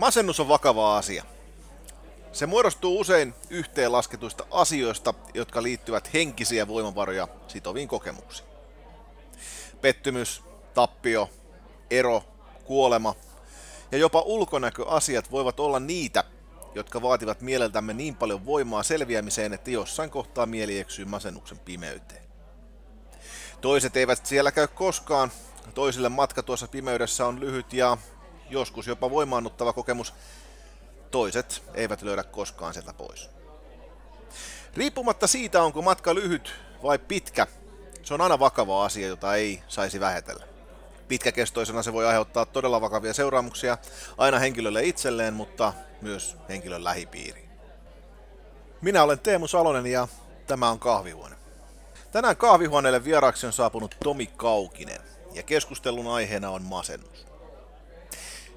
Masennus on vakava asia. Se muodostuu usein yhteenlasketuista asioista, jotka liittyvät henkisiä voimavaroja sitoviin kokemuksiin. Pettymys, tappio, ero, kuolema ja jopa ulkonäköasiat voivat olla niitä, jotka vaativat mieleltämme niin paljon voimaa selviämiseen, että jossain kohtaa mieli eksyy masennuksen pimeyteen. Toiset eivät siellä käy koskaan, toisille matka tuossa pimeydessä on lyhyt ja joskus jopa voimaannuttava kokemus, toiset eivät löydä koskaan sieltä pois. Riippumatta siitä, onko matka lyhyt vai pitkä, se on aina vakava asia, jota ei saisi vähetellä. Pitkäkestoisena se voi aiheuttaa todella vakavia seuraamuksia aina henkilölle itselleen, mutta myös henkilön lähipiiriin. Minä olen Teemu Salonen ja tämä on kahvihuone. Tänään kahvihuoneelle vieraaksi on saapunut Tomi Kaukinen ja keskustelun aiheena on masennus.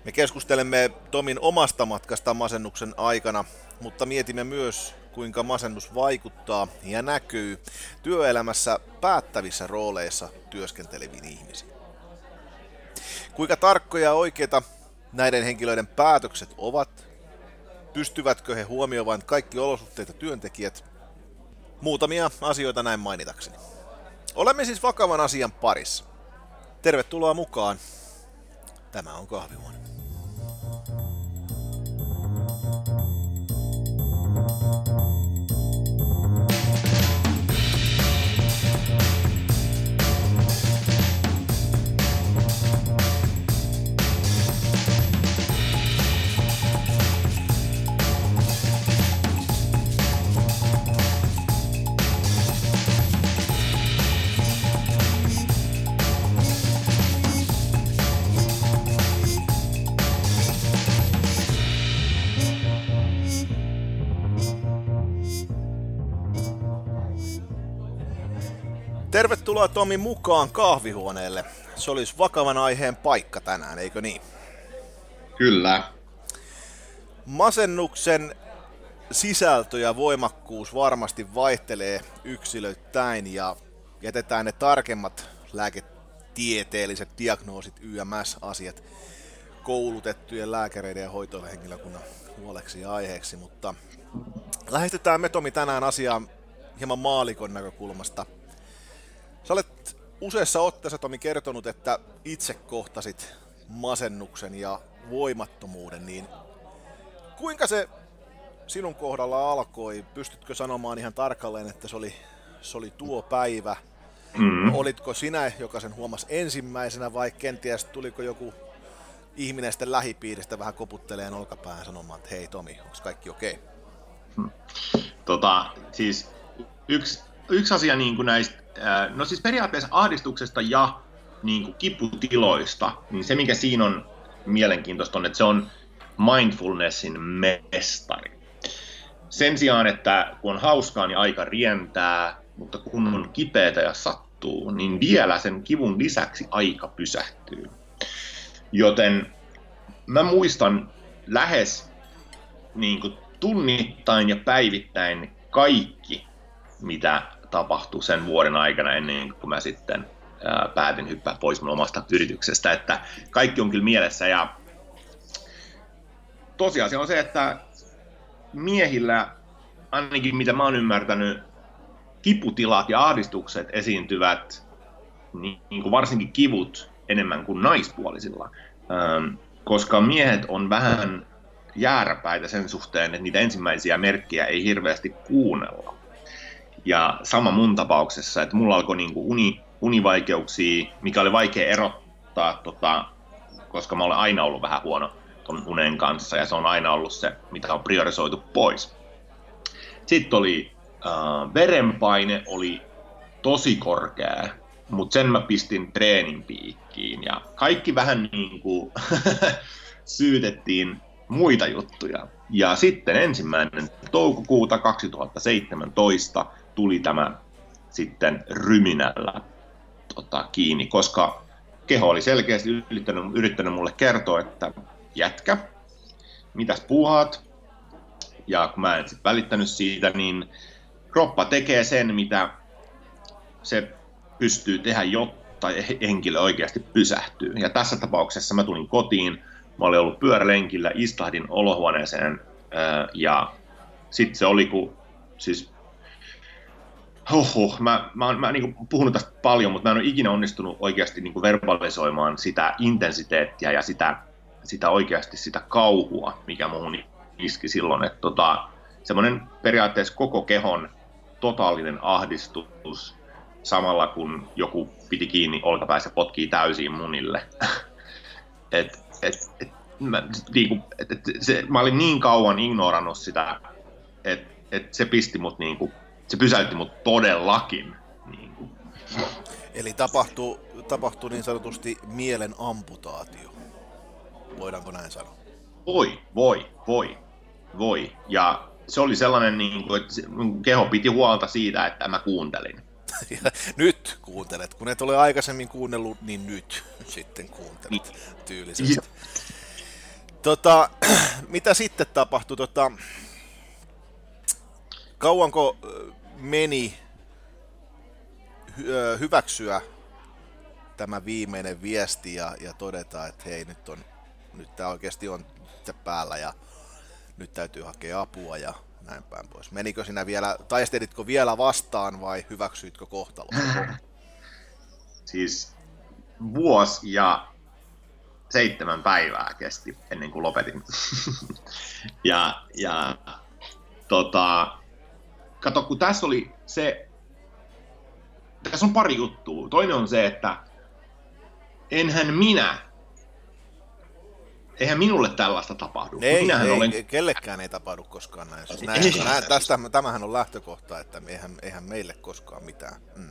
Me keskustelemme Tomin omasta matkasta masennuksen aikana, mutta mietimme myös, kuinka masennus vaikuttaa ja näkyy työelämässä päättävissä rooleissa työskenteleviin ihmisiin. Kuinka tarkkoja ja oikeita näiden henkilöiden päätökset ovat, pystyvätkö he huomioimaan kaikki olosuhteet ja työntekijät, muutamia asioita näin mainitakseni. Olemme siis vakavan asian parissa. Tervetuloa mukaan. Tämä on kahvihuone. Tervetuloa Tomi mukaan kahvihuoneelle. Se olisi vakavan aiheen paikka tänään, eikö niin? Kyllä. Masennuksen sisältö ja voimakkuus varmasti vaihtelee yksilöittäin ja jätetään ne tarkemmat lääketieteelliset diagnoosit YMS-asiat koulutettujen lääkäreiden ja hoitohenkilökunnan huoleksi ja aiheeksi, mutta lähestytään me Tomi tänään asiaa hieman maalikon näkökulmasta – Sä olet useassa otteessa Tomi kertonut, että itse kohtasit masennuksen ja voimattomuuden, niin kuinka se sinun kohdalla alkoi? Pystytkö sanomaan ihan tarkalleen, että se oli, se oli tuo päivä? Mm. Olitko sinä, joka sen huomasi ensimmäisenä vai kenties tuliko joku ihminen sitten lähipiiristä vähän koputteleen olkapäähän sanomaan, että hei Tomi, onko kaikki okei? Okay? Hmm. Tota, siis yksi, yksi asia niin kuin näistä no siis periaatteessa ahdistuksesta ja niin kuin kiputiloista, niin se mikä siinä on mielenkiintoista on, että se on mindfulnessin mestari. Sen sijaan, että kun on hauskaa, niin aika rientää, mutta kun on kipeätä ja sattuu, niin vielä sen kivun lisäksi aika pysähtyy. Joten mä muistan lähes niin kuin tunnittain ja päivittäin kaikki, mitä tapahtui sen vuoden aikana ennen kuin mä sitten ää, päätin hyppää pois mun omasta yrityksestä, että kaikki on kyllä mielessä ja tosiasia on se, että miehillä, ainakin mitä mä oon ymmärtänyt, kiputilat ja ahdistukset esiintyvät, niin, kuin varsinkin kivut, enemmän kuin naispuolisilla. Koska miehet on vähän jääräpäitä sen suhteen, että niitä ensimmäisiä merkkejä ei hirveästi kuunnella. Ja sama mun tapauksessa, että mulla alkoi niinku uni, univaikeuksia, mikä oli vaikea erottaa, tota, koska mä olen aina ollut vähän huono ton unen kanssa, ja se on aina ollut se, mitä on priorisoitu pois. Sitten oli äh, verenpaine oli tosi korkea, mutta sen mä pistin treenin piikkiin, ja kaikki vähän niin kuin syytettiin muita juttuja. Ja sitten ensimmäinen toukokuuta 2017 tuli tämä sitten ryminällä tota, kiinni, koska keho oli selkeästi yrittänyt, yrittänyt mulle kertoa, että jätkä, mitäs puuhaat? Ja kun mä en välittänyt siitä, niin kroppa tekee sen, mitä se pystyy tehdä, jotta henkilö oikeasti pysähtyy. Ja tässä tapauksessa mä tulin kotiin, mä olin ollut pyörälenkillä, istahdin olohuoneeseen ja sitten se oli, kun siis Hoho, mä, mä, oon, mä niin puhunut tästä paljon, mutta mä en ole ikinä onnistunut oikeasti niin verbalisoimaan sitä intensiteettiä ja sitä, sitä oikeasti sitä kauhua, mikä muuhun iski silloin. Että tota, semmoinen periaatteessa koko kehon totaalinen ahdistus samalla kun joku piti kiinni olkapäässä potkii täysiin munille. et, et, et, mä, niinku, et, et, se, mä olin niin kauan ignorannut sitä, että et se pisti mut niinku, se pysäytti mut todellakin. Niinku. Eli tapahtuu, tapahtuu niin sanotusti mielen amputaatio. Voidaanko näin sanoa? Voi, voi, voi, voi. Ja se oli sellainen, niin kuin, että keho piti huolta siitä, että mä kuuntelin. Ja nyt kuuntelet. Kun et ole aikaisemmin kuunnellut, niin nyt sitten kuuntelet niin. tyylisesti. Tota, mitä sitten tapahtui? Tota, kauanko meni hyväksyä tämä viimeinen viesti ja, ja todeta, että hei nyt on nyt tämä oikeasti on päällä ja nyt täytyy hakea apua ja näin päin pois. Menikö sinä vielä, taistelitko vielä vastaan vai hyväksyitkö kohtalon? siis vuosi ja seitsemän päivää kesti ennen kuin lopetin. ja, ja tota, kato, kun tässä oli se, tässä on pari juttua. Toinen on se, että enhän minä eihän minulle tällaista tapahdu. Ei, Minähän ei, olen... kellekään ei tapahdu koskaan näin. Siis näin, ei, näin tästä, tämähän on lähtökohta, että eihän, eihän meille koskaan mitään. Mm.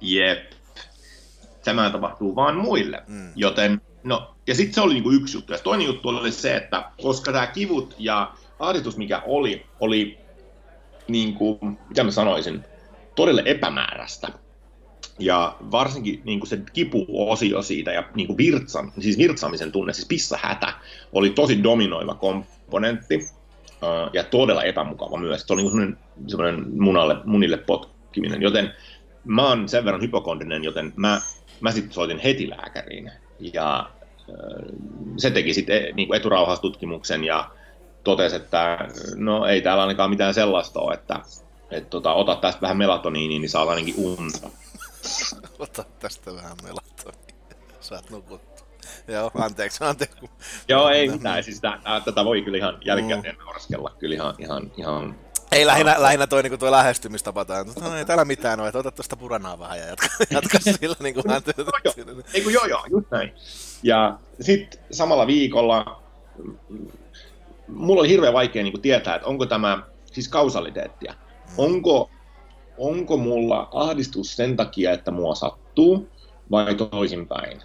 Jep. Tämä tapahtuu vain muille. Mm. Joten, no, ja sitten se oli niinku yksi juttu. Ja toinen juttu oli se, että koska tämä kivut ja ahdistus, mikä oli, oli niin kuin, mitä mä sanoisin, todella epämääräistä. Ja varsinkin niin kuin se kipuosio siitä ja niin kuin virtsa, siis virtsaamisen tunne, siis pissahätä, oli tosi dominoiva komponentti ja todella epämukava myös. Se oli niin semmoinen, semmoinen munalle, munille potkiminen, joten mä oon sen verran hypokondinen, joten mä, mä sitten soitin heti lääkäriin. Ja se teki sitten niin kuin eturauhastutkimuksen ja totesi, että no ei täällä ainakaan mitään sellaista ole, että et, tota, ota tästä vähän melatoniiniä, niin saat ainakin unta. Ota tästä vähän melatoni. Saat nukuttua. Joo, anteeksi, anteeksi. Joo, ei mitään. Siis tää, tätä voi kyllä ihan jälkikäteen mm. nauraskella kyllä ihan, ihan, ihan ei lähinnä, lähinnä toi, niin toi lähestymistapa, tai no, ei täällä mitään ole, että ota tuosta puranaa vähän ja jatka, jatka sillä niin kuin hän Ei kun joo joo, just näin. Ja sitten samalla viikolla mulla oli hirveän vaikea niin kuin tietää, että onko tämä siis kausaliteettia. Onko onko mulla ahdistus sen takia, että mua sattuu, vai toisinpäin.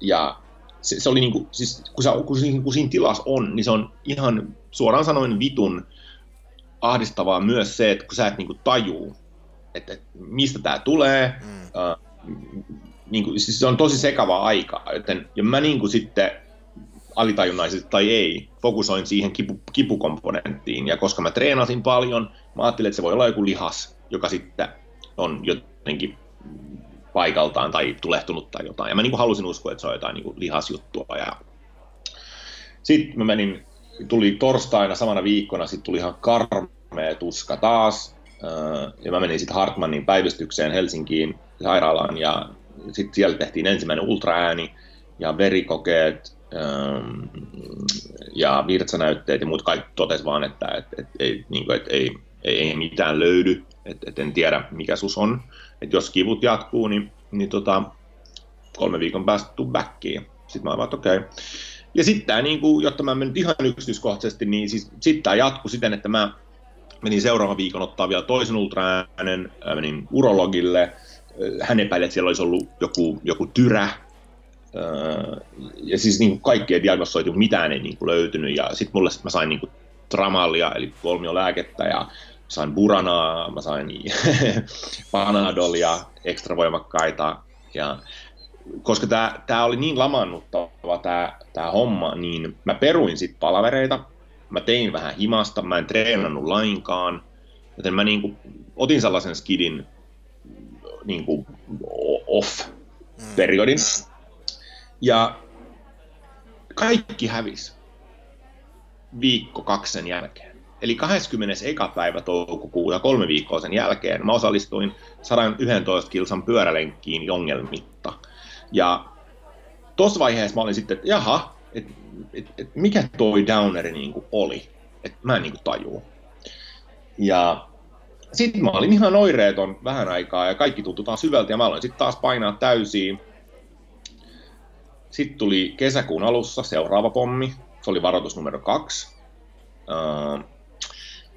Ja se, se oli niin kuin, siis kun, sä, kun, siinä, kun siinä tilassa on, niin se on ihan suoraan sanoen vitun ahdistavaa myös se, että kun sä et niin kuin tajuu, että, että mistä tämä tulee, mm. äh, niin kuin, siis se on tosi sekava aika, joten ja mä niin kuin sitten alitajunnaisesti tai ei, fokusoin siihen kipu, kipukomponenttiin, ja koska mä treenasin paljon, mä ajattelin, että se voi olla joku lihas, joka sitten on jotenkin paikaltaan tai tulehtunut tai jotain. Ja mä niin halusin uskoa, että se on jotain niin lihasjuttua. Ja... Sitten mä menin, tuli torstaina samana viikkona, sitten tuli ihan karmea tuska taas. Ja mä menin sitten Hartmannin päivystykseen Helsinkiin sairaalaan ja sitten siellä tehtiin ensimmäinen ultraääni ja verikokeet ja virtsanäytteet ja muut kaikki totesi vaan, että et, et, ei, niin kuin, et, ei, ei, ei mitään löydy et, et en tiedä mikä sus on. Et jos kivut jatkuu, niin, niin tota, kolme viikon päästä tuu backiin. Sitten mä oon okei. Okay. Ja sitten niin kuin, jotta mä menen ihan yksityiskohtaisesti, niin siis, sitten tämä jatkuu siten, että mä menin seuraavan viikon ottaa vielä toisen ultraäänen, menin urologille, hän epäili, että siellä olisi ollut joku, joku tyrä, ja siis niin kuin kaikkea diagnosoitu, mitään ei niin kuin löytynyt, ja sitten mulle sit mä sain niin kuin tramallia, eli kolmiolääkettä, ja sain buranaa, mä sain panadolia, ekstra voimakkaita. Ja koska tämä tää oli niin lamannuttava tämä tää homma, niin mä peruin sitten palavereita. Mä tein vähän himasta, mä en treenannut lainkaan. Joten mä niinku otin sellaisen skidin niinku off-periodin. Ja kaikki hävisi viikko kaksi sen jälkeen. Eli 21. päivä toukokuuta, kolme viikkoa sen jälkeen, mä osallistuin 111 kilsan pyörälenkkiin jongelmitta. Ja tuossa vaiheessa mä olin sitten, että jaha, että et, et, mikä toi downeri niin oli, että mä en niin tajuu. Ja sitten mä olin ihan oireeton vähän aikaa ja kaikki tuntui taas hyvältä ja mä aloin sitten taas painaa täysiin. Sitten tuli kesäkuun alussa seuraava pommi, se oli varoitus numero kaksi.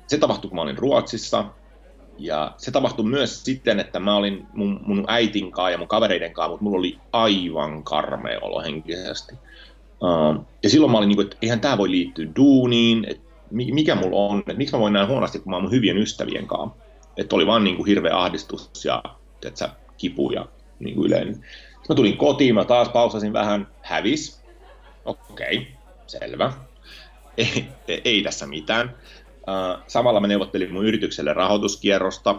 Se tapahtui, kun mä olin Ruotsissa. Ja se tapahtui myös sitten, että mä olin mun, mun äitin kanssa ja mun kavereiden kanssa, mutta mulla oli aivan karmea olo henkisesti. ja silloin mä olin niin kuin, että eihän tämä voi liittyä duuniin, että mikä mulla on, että miksi mä voin näin huonosti, kun mä oon mun hyvien ystävien kanssa. Että oli vaan niin kuin hirveä ahdistus ja sä, kipu ja niin kuin yleinen. Mä tulin kotiin, mä taas pausasin vähän, hävis. Okei, okay, selvä. Ei, ei tässä mitään. Samalla mä neuvottelin mun yritykselle rahoituskierrosta.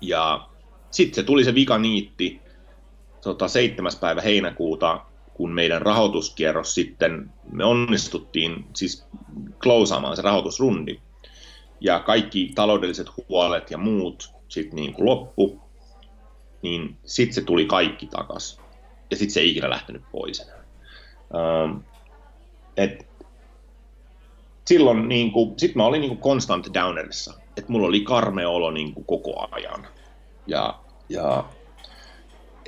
Ja sitten se tuli se vikaniitti tota, 7. päivä heinäkuuta, kun meidän rahoituskierros sitten, me onnistuttiin siis klousaamaan se rahoitusrundi. Ja kaikki taloudelliset huolet ja muut sitten niin kuin loppu, niin sitten se tuli kaikki takas. Ja sitten se ei ikinä lähtenyt pois enää. Ähm, et silloin niin kuin, sit mä olin niin kuin constant downerissa. Että mulla oli karme olo niin kuin koko ajan. Ja, ja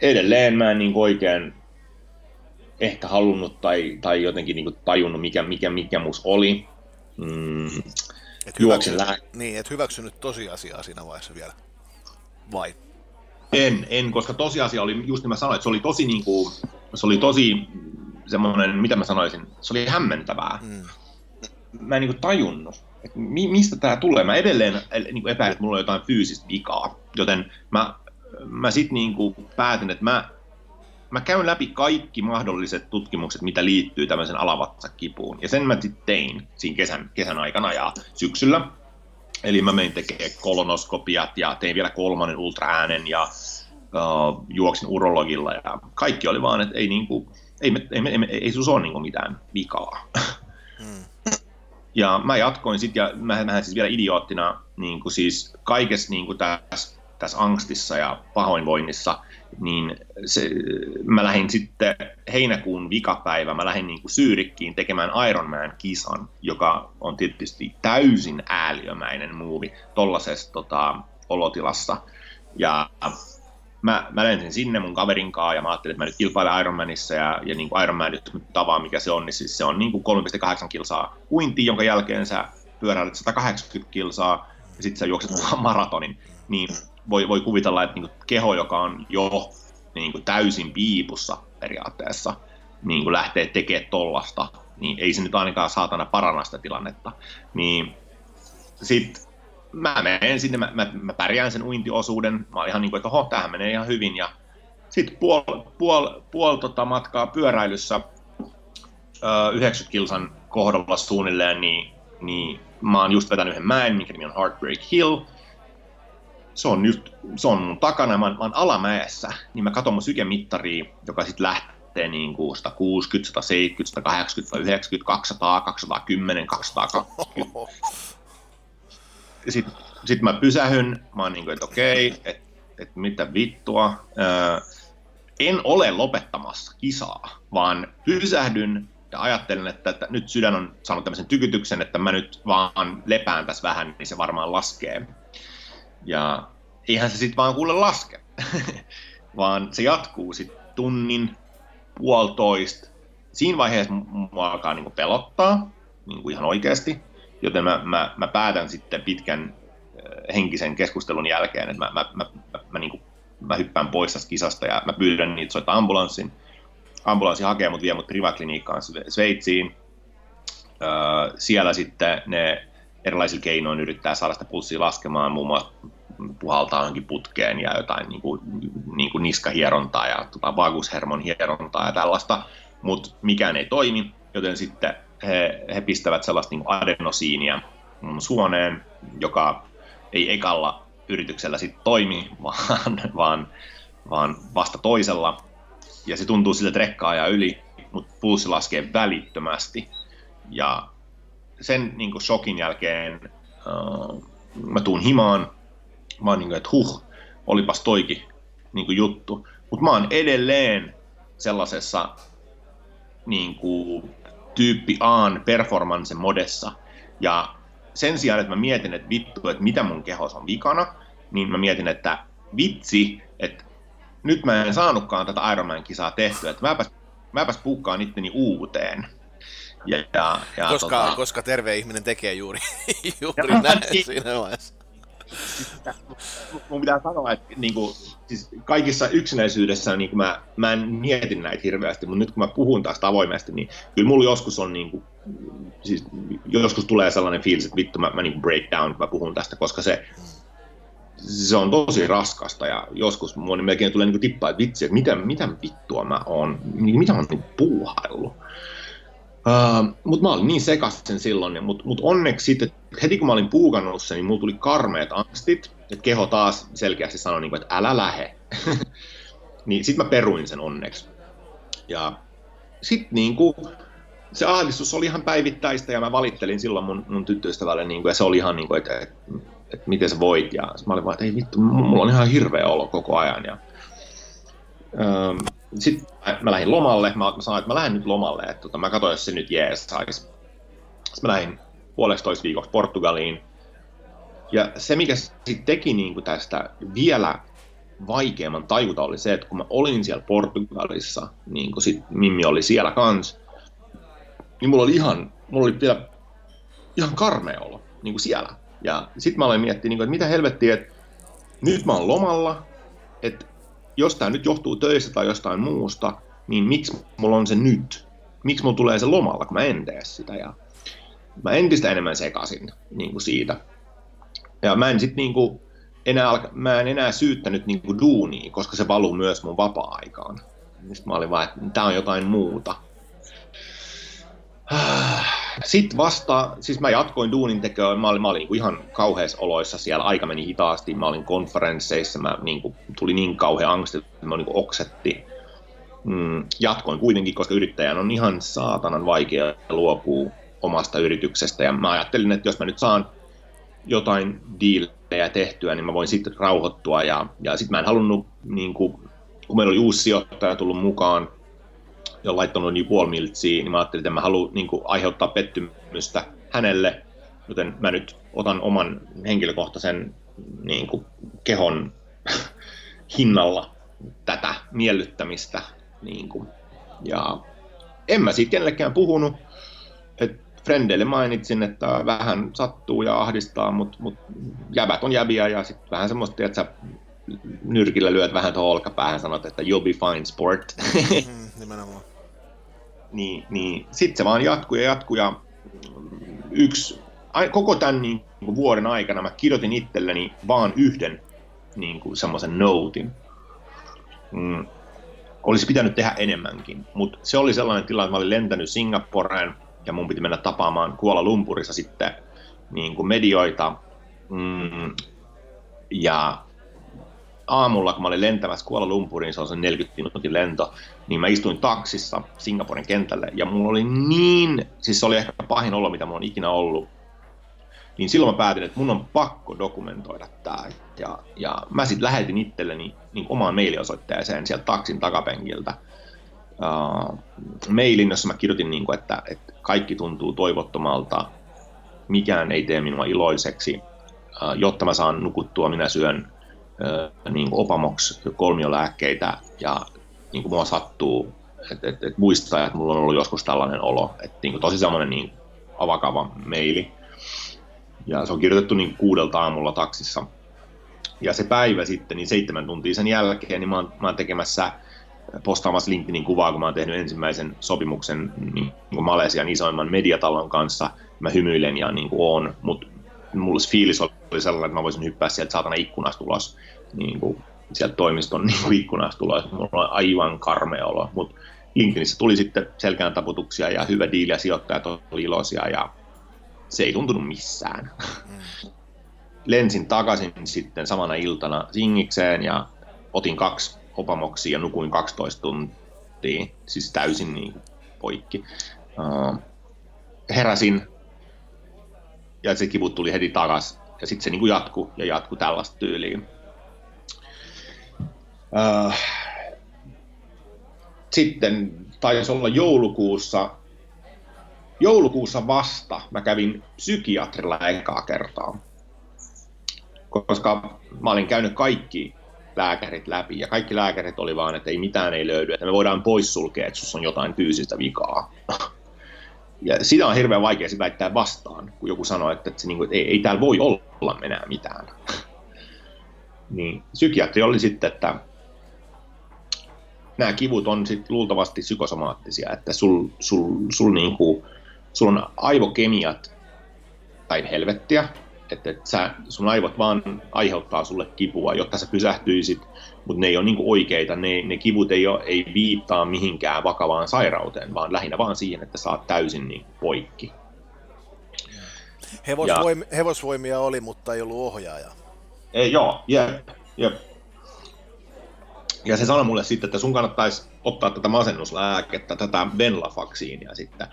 edelleen mä en niin kuin oikein ehkä halunnut tai, tai jotenkin niin kuin tajunnut, mikä, mikä, mikä mus oli. Mm, et hyväksy, lää... Niin, et hyväksynyt tosiasiaa siinä vaiheessa vielä. Vai? En, en, koska tosiasia oli, just niin mä sanoin, että se oli tosi niin kuin, se oli tosi semmoinen, mitä mä sanoisin, se oli hämmentävää. Mm. Mä en niin kuin tajunnut, että mi, mistä tämä tulee. Mä edelleen niin kuin epäilen, että mulla on jotain fyysistä vikaa, joten mä, mä sitten niin kuin päätin, että mä mä käyn läpi kaikki mahdolliset tutkimukset, mitä liittyy tämmöisen alavatsakipuun. Ja sen mä sitten tein siinä kesän, kesän aikana ja syksyllä. Eli mä menin tekemään kolonoskopiat ja tein vielä kolmannen ultraäänen ja uh, juoksin urologilla ja kaikki oli vaan, että ei, niinku, ei, me, ei, ei, ei, ei sus ole niinku mitään vikaa. Hmm. Ja mä jatkoin sitten, ja mä, mä siis vielä idioottina niin kuin siis kaikessa niin kuin tässä, tässä angstissa ja pahoinvoinnissa – niin se, mä lähdin sitten heinäkuun vikapäivä, mä lähdin niin kuin Syyrikkiin tekemään Ironman-kisan, joka on tietysti täysin ääliömäinen muuvi tollaisessa tota, olotilassa. Ja mä, mä lensin sinne mun kaverin kanssa ja mä ajattelin, että mä nyt kilpailen Ironmanissa ja, ja niin kuin Ironman, jos tavaa mikä se on, niin siis se on niin kuin 3,8 kilsaa uinti, jonka jälkeen sä pyöräilet 180 kilsaa ja sitten sä juokset maratonin. Niin voi, voi kuvitella, että niin kuin keho, joka on jo niin kuin täysin piipussa periaatteessa, niin kuin lähtee tekemään tollasta, niin ei se nyt ainakaan saatana paranna sitä tilannetta. Niin sit mä menen sinne, mä, mä, mä pärjään sen uintiosuuden, mä olin ihan niin kuin, että oho, tämähän menee ihan hyvin, ja sitten puol, puol, puol tota matkaa pyöräilyssä, ö, 90 kilsan kohdalla suunnilleen, niin, niin mä oon just vetänyt yhden mäen, mikä nimi on Heartbreak Hill, se on, just, se on mun takana, mä, mä oon alamäessä, niin mä katson mun sykemittaria, joka sitten lähtee niin kuin 160, 170, 180, 190, 200, 210, 220. Sitten sit mä pysähyn, mä oon niin kuin, että okei, okay, että et mitä vittua. Öö, en ole lopettamassa kisaa, vaan pysähdyn ja ajattelen, että, että nyt sydän on saanut tämmöisen tykytyksen, että mä nyt vaan lepään tässä vähän, niin se varmaan laskee. Ja eihän se sitten vaan kuule laske, vaan se jatkuu sitten tunnin, puolitoista. Siinä vaiheessa mua alkaa niinku pelottaa, niinku ihan oikeasti, joten mä, mä, mä päätän sitten pitkän henkisen keskustelun jälkeen, että mä, mä, mä, mä, mä, niinku, mä hyppään pois tästä kisasta ja mä pyydän niitä soittaa ambulanssin. Ambulanssi hakee mut, vie mut privaklinikkaan Sveitsiin. Öö, siellä sitten ne erilaisilla keinoin yrittää saada sitä pulssia laskemaan, muun muassa puhaltaa johonkin putkeen ja jotain niin kuin, niin kuin niskahierontaa ja tota, vagushermon hierontaa ja tällaista, mutta mikään ei toimi, joten sitten he, he pistävät sellaista niin adenosiinia suoneen, joka ei ekalla yrityksellä sitten toimi, vaan, vaan, vaan vasta toisella. Ja se tuntuu siltä, että rekka ajaa yli, mutta pulssi laskee välittömästi. Ja sen niin kuin shokin jälkeen uh, mä tuun himaan, mä oon niin kuin, että huh, olipas toikin niin kuin juttu. Mutta mä oon edelleen sellaisessa niin kuin, tyyppi A performance modessa. Ja sen sijaan, että mä mietin, että vittu, että mitä mun kehos on vikana, niin mä mietin, että vitsi, että nyt mä en saanutkaan tätä Ironman-kisaa tehtyä, että mäpäs, mäpäs puukkaan itteni uuteen. Ja, ja, ja, koska, tota... koska terve ihminen tekee juuri, juuri ja, näin niin. siinä vaiheessa. Mun pitää sanoa, että niin kuin, siis kaikissa yksinäisyydessä niin kuin mä, mä en mietin näitä hirveästi, mutta nyt kun mä puhun taas avoimesti, niin kyllä mulla joskus on niin kuin, siis joskus tulee sellainen fiilis, että vittu mä, mä niin break down, kun mä puhun tästä, koska se, se on tosi raskasta ja joskus mun melkein tulee niin tippaa, että vitsi, että mitä, mitä vittua mä oon, mitä mä oon niin puuhaillut. Uh, mutta mä olin niin sekaisin silloin, mutta mut onneksi sitten heti kun mä olin puukannut sen, niin mulla tuli karmeet angstit, että keho taas selkeästi sanoi, niin kuin, että älä lähe. niin sitten mä peruin sen onneksi. Ja sitten niin se ahdistus oli ihan päivittäistä ja mä valittelin silloin mun, mun tyttöystävälle niin kuin, ja se oli ihan niin kuin, että, että, että, miten sä voit. Ja mä olin vaan, että ei vittu, mulla on ihan hirveä olo koko ajan. Ja, um, sitten mä lähdin lomalle, mä, mä sanoin, että mä lähden nyt lomalle, että tota, mä katsoin, jos se nyt jees sais. Sitten mä lähdin puolestoista viikoksi Portugaliin. Ja se, mikä sitten teki niin kuin tästä vielä vaikeamman tajuta oli se, että kun mä olin siellä Portugalissa, niin kuin sit Mimmi oli siellä kans, niin mulla oli ihan, mulla oli vielä ihan karmea olo niin kuin siellä. Ja sitten mä aloin miettiä, niin kuin, että mitä helvettiä, että nyt mä oon lomalla, että jos tämä nyt johtuu töistä tai jostain muusta, niin miksi mulla on se nyt? Miksi mulla tulee se lomalla, kun mä en tee sitä? Ja mä entistä enemmän sekasin niin kuin siitä. Ja mä en sit niin enää, mä en enää syyttänyt niin kuin duunia, koska se valuu myös mun vapaa-aikaan. Sitten mä olin vaan, että tämä on jotain muuta. Sitten vasta, siis mä jatkoin duunin tekoa, mä olin, mä olin ihan kauheissa oloissa siellä, aika meni hitaasti, mä olin konferensseissa, mä niin kuin, tuli niin kauhean angsti, että mä niin kuin oksetti. Mm, jatkoin kuitenkin, koska yrittäjän on ihan saatanan vaikea luopua omasta yrityksestä, ja mä ajattelin, että jos mä nyt saan jotain diilejä tehtyä, niin mä voin sitten rauhoittua, ja, ja sitten mä en halunnut, niin kuin, kun meillä oli uusi sijoittaja tullut mukaan, ja laittanut niin puoli miltsiä, niin mä ajattelin, että mä haluan niin kuin, aiheuttaa pettymystä hänelle, joten mä nyt otan oman henkilökohtaisen niin kuin, kehon hinnalla tätä miellyttämistä. Niin kuin. Ja en mä siitä kenellekään puhunut. Et Frendeille mainitsin, että vähän sattuu ja ahdistaa, mutta mut jäbät on jäbiä ja sitten vähän semmoista, että sä nyrkillä lyöt vähän tuohon olkapäähän sanot, että you'll be fine sport. Mm, nimenomaan niin, niin sitten se vaan jatkuu ja jatkuu ja yksi, koko tämän niin kuin vuoden aikana mä kirjoitin itselleni vaan yhden niin kuin semmoisen notin. Mm, olisi pitänyt tehdä enemmänkin, mutta se oli sellainen tilanne, että mä olin lentänyt Singaporeen ja mun piti mennä tapaamaan Kuola Lumpurissa sitten niin kuin medioita. Mm, ja aamulla, kun mä olin lentämässä Kuala Lumpuriin, se on se 40 minuutin lento, niin mä istuin taksissa Singaporen kentälle, ja mulla oli niin, siis se oli ehkä pahin olo, mitä mulla on ikinä ollut, niin silloin mä päätin, että mun on pakko dokumentoida tämä. Ja, ja mä sitten lähetin itselleni niin omaan mailiosoitteeseen sieltä taksin takapenkiltä uh, mailin, jossa mä kirjoitin, niin kuin, että, että kaikki tuntuu toivottomalta, mikään ei tee minua iloiseksi, uh, jotta mä saan nukuttua, minä syön niin kuin Opamox kolmiolääkkeitä ja niin kuin mua sattuu, että et, et muistaa, että mulla on ollut joskus tällainen olo, että niin kuin tosi semmoinen niin avakava meili. Ja se on kirjoitettu niin kuudelta aamulla taksissa. Ja se päivä sitten, niin seitsemän tuntia sen jälkeen, niin mä oon, mä oon tekemässä postaamassa LinkedInin kuvaa, kun mä oon tehnyt ensimmäisen sopimuksen niin kuin Malesian isoimman mediatalon kanssa. Mä hymyilen ja niin kuin oon, mutta mulla se fiilis oli sellainen, että mä voisin hyppää sieltä saatana ikkunasta ulos, niin kuin sieltä toimiston niin ikkunasta ulos. Mulla oli aivan karmea olo, mutta LinkedInissä tuli sitten selkään taputuksia ja hyvä diili ja sijoittajat oli iloisia ja se ei tuntunut missään. Lensin takaisin sitten samana iltana Singikseen ja otin kaksi opamoksia ja nukuin 12 tuntia, siis täysin niin poikki. Uh, heräsin ja se kivut tuli heti takas ja sitten se niin jatkuu ja jatkuu tällaista tyyliin. Uh, sitten taisi olla joulukuussa, joulukuussa vasta mä kävin psykiatrilla ekaa kertaa. Koska mä olin käynyt kaikki lääkärit läpi ja kaikki lääkärit oli vaan, että ei mitään ei löydy, että me voidaan poissulkea, että sussa on jotain fyysistä vikaa. Ja sitä on hirveän vaikea se väittää vastaan, kun joku sanoo, että, että, se, niin kuin, että ei, ei täällä voi olla enää mitään. niin psykiatri oli sitten, että nämä kivut on sit luultavasti psykosomaattisia, että sul, sul, sul, niinku, sul on aivokemiat tai helvettiä, että, että sä, sun aivot vaan aiheuttaa sulle kipua, jotta sä pysähtyisit, mutta ne ei ole niinku oikeita, ne, ne kivut ei, ole, ei viittaa mihinkään vakavaan sairauteen, vaan lähinnä vaan siihen, että sä oot täysin niin poikki. Hevosvoimia, ja, hevosvoimia oli, mutta ei ollut ohjaaja. Ei, joo, jep, jep. Ja se sanoi mulle sitten, että sun kannattaisi ottaa tätä masennuslääkettä, tätä Venlafaksiinia sitten.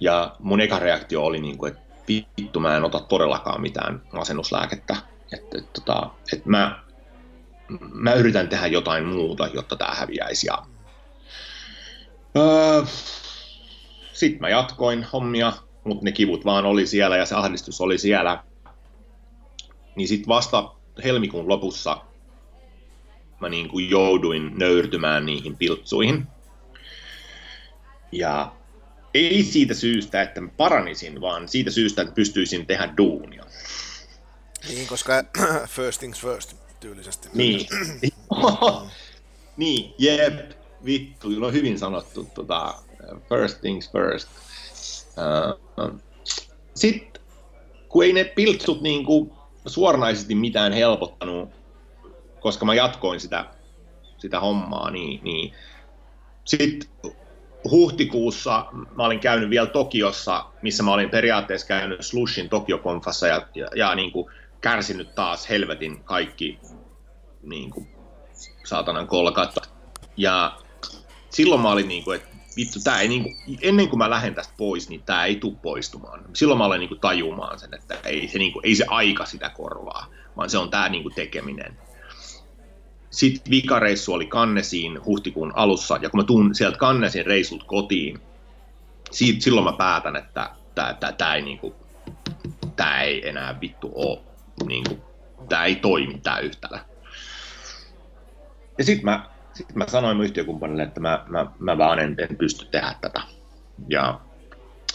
Ja mun eka reaktio oli, niin kuin, että vittu, mä en ota todellakaan mitään masennuslääkettä. Että, että, tota, että mä, mä yritän tehdä jotain muuta, jotta tämä häviäisi. Ja, öö, sitten mä jatkoin hommia, mutta ne kivut vaan oli siellä ja se ahdistus oli siellä. Niin sitten vasta helmikuun lopussa mä niin kuin jouduin nöyrtymään niihin piltsuihin. Ja ei siitä syystä, että mä paranisin, vaan siitä syystä, että pystyisin tehdä duunia. Niin, koska first things first tyylisesti. Niin. niin, jep, vittu, on hyvin sanottu, tota, first things first. Uh, Sitten, kun ei ne piltsut niin kuin suoranaisesti mitään helpottanut koska mä jatkoin sitä, sitä hommaa, niin, niin sitten huhtikuussa mä olin käynyt vielä Tokiossa, missä mä olin periaatteessa käynyt Slushin Tokiokonfassa ja, ja, ja niin kuin kärsinyt taas helvetin kaikki niin kuin, saatanan kolkat. Ja silloin mä olin niin kuin, että vittu, tää ei niin kuin, ennen kuin mä lähden tästä pois, niin tämä ei tule poistumaan. Silloin mä olen niin kuin tajumaan sen, että ei se, niin kuin, ei se aika sitä korvaa, vaan se on tämä niin kuin tekeminen. Sitten vikareissu oli Kannesiin huhtikuun alussa, ja kun mä tuun sieltä Kannesin reissut kotiin, siitä, silloin mä päätän, että tämä ei, niinku, ei enää vittu ole, niinku, tämä ei toimi tämä yhtälö. Ja sitten mä, sit mä sanoin mun yhtiökumppanille, että mä, mä, mä vaan en, en pysty tehdä tätä. Ja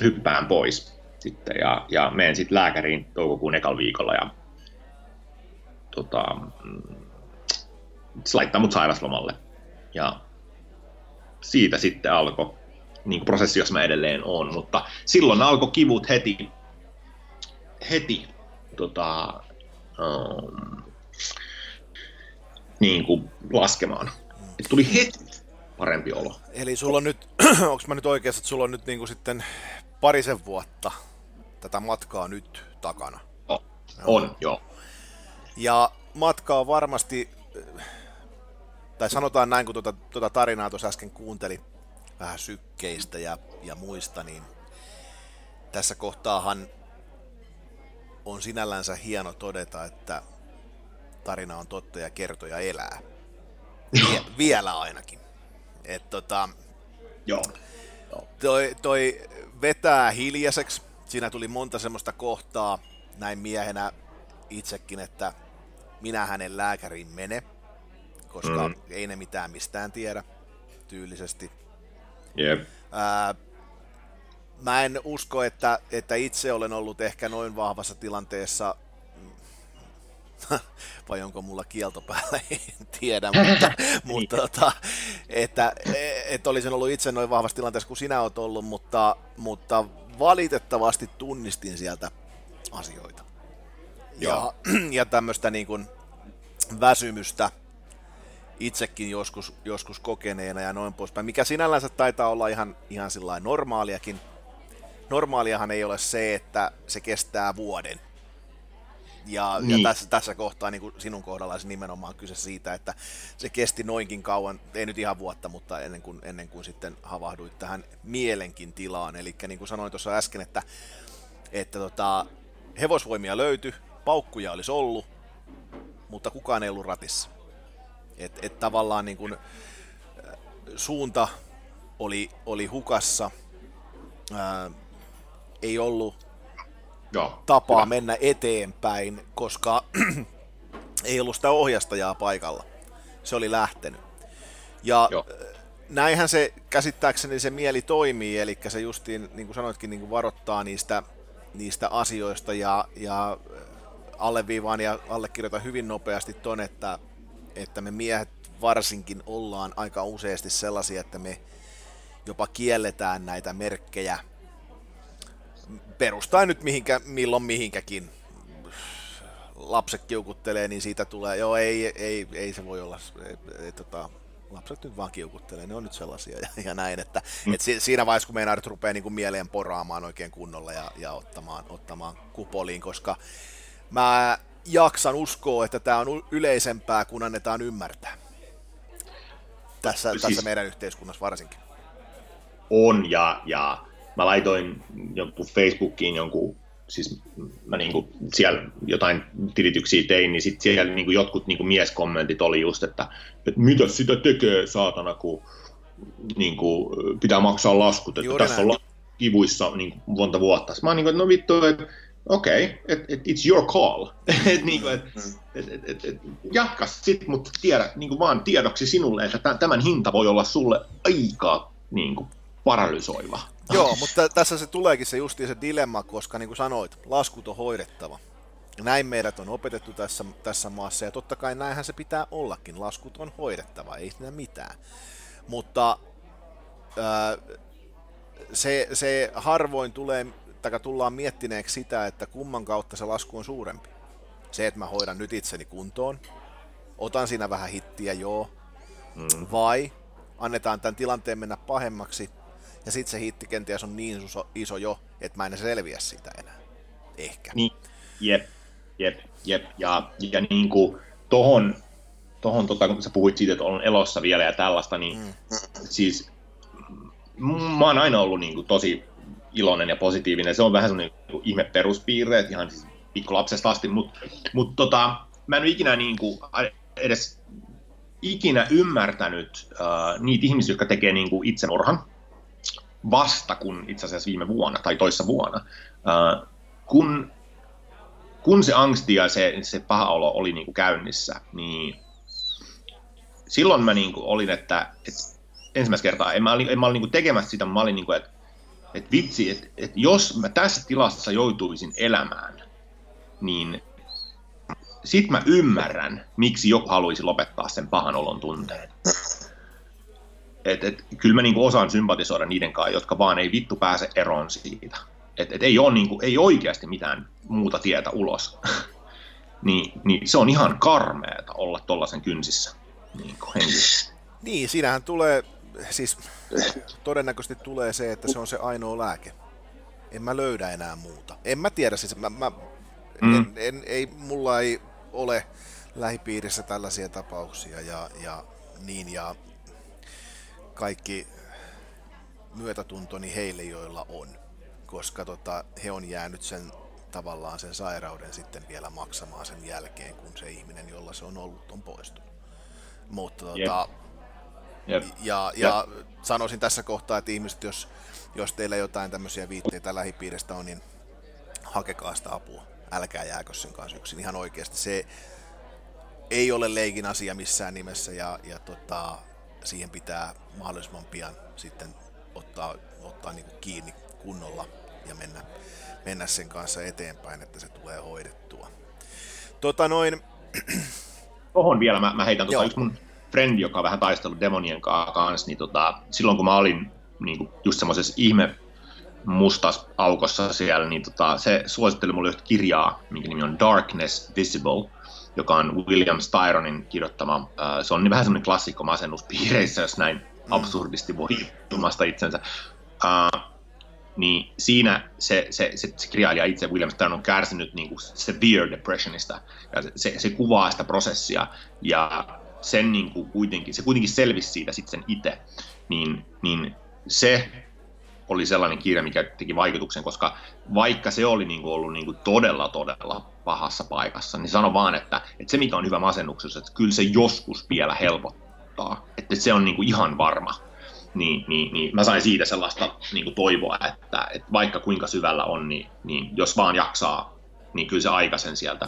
hyppään pois sitten ja, ja menen sitten lääkäriin toukokuun ekalla viikolla ja tota, mm, se laittaa mut sairaslomalle. Ja siitä sitten alkoi niin prosessi, jos mä edelleen on, mutta silloin alkoi kivut heti, heti tota, um, niin kuin laskemaan. Et tuli heti parempi olo. Eli sulla on nyt, onko mä nyt oikeassa, että sulla on nyt niin kuin sitten parisen vuotta tätä matkaa nyt takana? On, joo. joo. Ja matka on varmasti tai sanotaan näin, kun tuota, tuota tarinaa tuossa äsken kuunteli vähän sykkeistä ja, ja muista, niin tässä kohtaahan on sinällänsä hieno todeta, että tarina on totta ja kertoja elää. Vie, vielä ainakin. Et tota, Joo. Toi, toi vetää hiljaiseksi. Siinä tuli monta semmoista kohtaa näin miehenä itsekin, että minä hänen lääkäriin mene koska mm. ei ne mitään mistään tiedä tyylisesti. Yep. Ää, mä en usko, että, että itse olen ollut ehkä noin vahvassa tilanteessa, vai onko mulla kielto päällä, en tiedä, mutta, mutta tota, että, että olisin ollut itse noin vahvassa tilanteessa kuin sinä olet ollut, mutta, mutta valitettavasti tunnistin sieltä asioita. Joo. Ja, ja tämmöistä niin kuin väsymystä, itsekin joskus, joskus kokeneena ja noin poispäin, mikä sinällänsä taitaa olla ihan, ihan sillä normaaliakin. Normaaliahan ei ole se, että se kestää vuoden. Ja, niin. ja tässä, tässä kohtaa niin kuin sinun kohdallasi nimenomaan kyse siitä, että se kesti noinkin kauan, ei nyt ihan vuotta, mutta ennen kuin, ennen kuin sitten havahduit tähän mielenkin tilaan. Eli niin kuin sanoin tuossa äsken, että, että tota, hevosvoimia löytyi, paukkuja olisi ollut, mutta kukaan ei ollut ratissa. Et, et tavallaan niin kuin, suunta oli, oli hukassa, ää, ei ollut Joo, tapaa hyvä. mennä eteenpäin, koska ei ollut sitä ohjastajaa paikalla. Se oli lähtenyt. Ja Joo. näinhän se käsittääkseni se mieli toimii, eli se justiin, niin kuin sanoitkin, niin kuin varoittaa niistä, niistä asioista ja, ja alleviivaan ja allekirjoitan hyvin nopeasti ton, että, että me miehet varsinkin ollaan aika useasti sellaisia, että me jopa kielletään näitä merkkejä perustaa nyt mihinkä, milloin mihinkäkin. Lapset kiukuttelee, niin siitä tulee, joo ei, ei, ei se voi olla, ei, ei, tota, lapset nyt vaan kiukuttelee, ne on nyt sellaisia ja, ja näin, että mm. et siinä vaiheessa kun meinaa rupeaa niin kuin mieleen poraamaan oikein kunnolla ja, ja ottamaan, ottamaan kupoliin, koska mä jaksan uskoa, että tämä on yleisempää, kun annetaan ymmärtää. Tässä, siis, tässä meidän yhteiskunnassa varsinkin. On, ja, ja mä laitoin jonkun Facebookiin jonkun, siis mä niinku siellä jotain tilityksiä tein, niin sitten siellä niinku jotkut niinku mieskommentit oli just, että, että mitä sitä tekee saatana, kun niinku, pitää maksaa laskut, että Juuri tässä näin. on kivuissa niin monta vuotta. Mä oon niin kuin, no vittu, että okei, okay, et, et, it's your call. et, niin kuin, et, et, et, et, et, jatka sit, mutta tiedä, niin kuin vaan tiedoksi sinulle, että tämän hinta voi olla sulle aika niin kuin, paralysoiva. Joo, mutta tässä se tuleekin se justiin se dilemma, koska niin kuin sanoit, laskut on hoidettava. Näin meidät on opetettu tässä, tässä maassa, ja totta kai näinhän se pitää ollakin. Laskut on hoidettava, ei siinä mitään. Mutta ää, se, se harvoin tulee, tai tullaan miettineeksi sitä, että kumman kautta se lasku on suurempi. Se, että mä hoidan nyt itseni kuntoon, otan siinä vähän hittiä, joo, mm. vai annetaan tämän tilanteen mennä pahemmaksi, ja sitten se hitti kenties on niin iso, iso jo, että mä en selviä sitä enää. Ehkä. Niin, jep, jep, jep. Ja, ja niin kuin tohon, tohon tota, kun sä puhuit siitä, että on elossa vielä ja tällaista, niin mm. siis mä oon aina ollut niin kuin tosi iloinen ja positiivinen. Se on vähän semmoinen niin ihme peruspiirre, että ihan siis pikkulapsesta asti, mutta mut tota, mä en ole ikinä niin kuin, edes ikinä ymmärtänyt uh, niitä ihmisiä, jotka tekee niin kuin itsemurhan vasta kun itse asiassa viime vuonna tai toissa vuonna, uh, kun, kun se angsti ja se, se paha olo oli niin kuin käynnissä, niin silloin mä niin olin, että, että ensimmäistä kertaa en mä, en mä olin niin tekemässä sitä, mä olin niin kuin, että, että vitsi, että, että jos mä tässä tilassa joutuisin elämään, niin sit mä ymmärrän, miksi joku haluaisi lopettaa sen pahan olon tunteen et, et, kyllä mä niinku osaan sympatisoida niiden kanssa, jotka vaan ei vittu pääse eroon siitä. Et, et ei, ole niinku, ei oikeasti mitään muuta tietä ulos. niin, niin se on ihan karmeeta olla tuollaisen kynsissä niin Niin, siinähän tulee, siis todennäköisesti tulee se, että se on se ainoa lääke. En mä löydä enää muuta. En mä tiedä, siis mä, mä mm. en, en, ei, mulla ei ole lähipiirissä tällaisia tapauksia ja, ja niin, ja kaikki myötätuntoni heille, joilla on, koska tota, he on jäänyt sen tavallaan sen sairauden sitten vielä maksamaan sen jälkeen, kun se ihminen, jolla se on ollut, on poistunut. Mutta tota, yep. Yep. Ja, ja yep. sanoisin tässä kohtaa, että ihmiset, jos, jos teillä jotain tämmöisiä viitteitä lähipiiristä on, niin hakekaa sitä apua. Älkää jääkö sen kanssa yksin. Ihan oikeasti se ei ole leikin asia missään nimessä ja, ja tota, siihen pitää mahdollisimman pian sitten ottaa, ottaa niin kuin kiinni kunnolla ja mennä, mennä sen kanssa eteenpäin, että se tulee hoidettua. Tota noin... Tuohon vielä mä, mä heitän tuota yksi mun frendi, joka on vähän taistellut demonien kanssa, niin tota, silloin kun mä olin niin kuin just semmoisessa ihme mustas aukossa siellä, niin tota, se suositteli mulle yhtä kirjaa, minkä nimi on Darkness Visible, joka on William Styronin kirjoittama. Se on niin vähän semmoinen klassikko masennuspiireissä, jos näin mm. absurdisti voi ilmaista itsensä. niin siinä se, se, se, se kirjailija itse William Stern on kärsinyt niin kuin severe depressionista, ja se, se kuvaa sitä prosessia, ja sen niin kuin kuitenkin, se kuitenkin selvisi siitä sitten itse, niin, niin se oli sellainen kirja, mikä teki vaikutuksen, koska vaikka se oli niin kuin ollut niin kuin todella, todella pahassa paikassa, niin sano vaan, että, että se mikä on hyvä masennuksessa, että kyllä se joskus vielä helpottaa, että se on niin kuin ihan varma. Niin, niin, niin mä sain siitä sellaista niin kuin toivoa, että, että vaikka kuinka syvällä on, niin, niin jos vaan jaksaa, niin kyllä se aika sen sieltä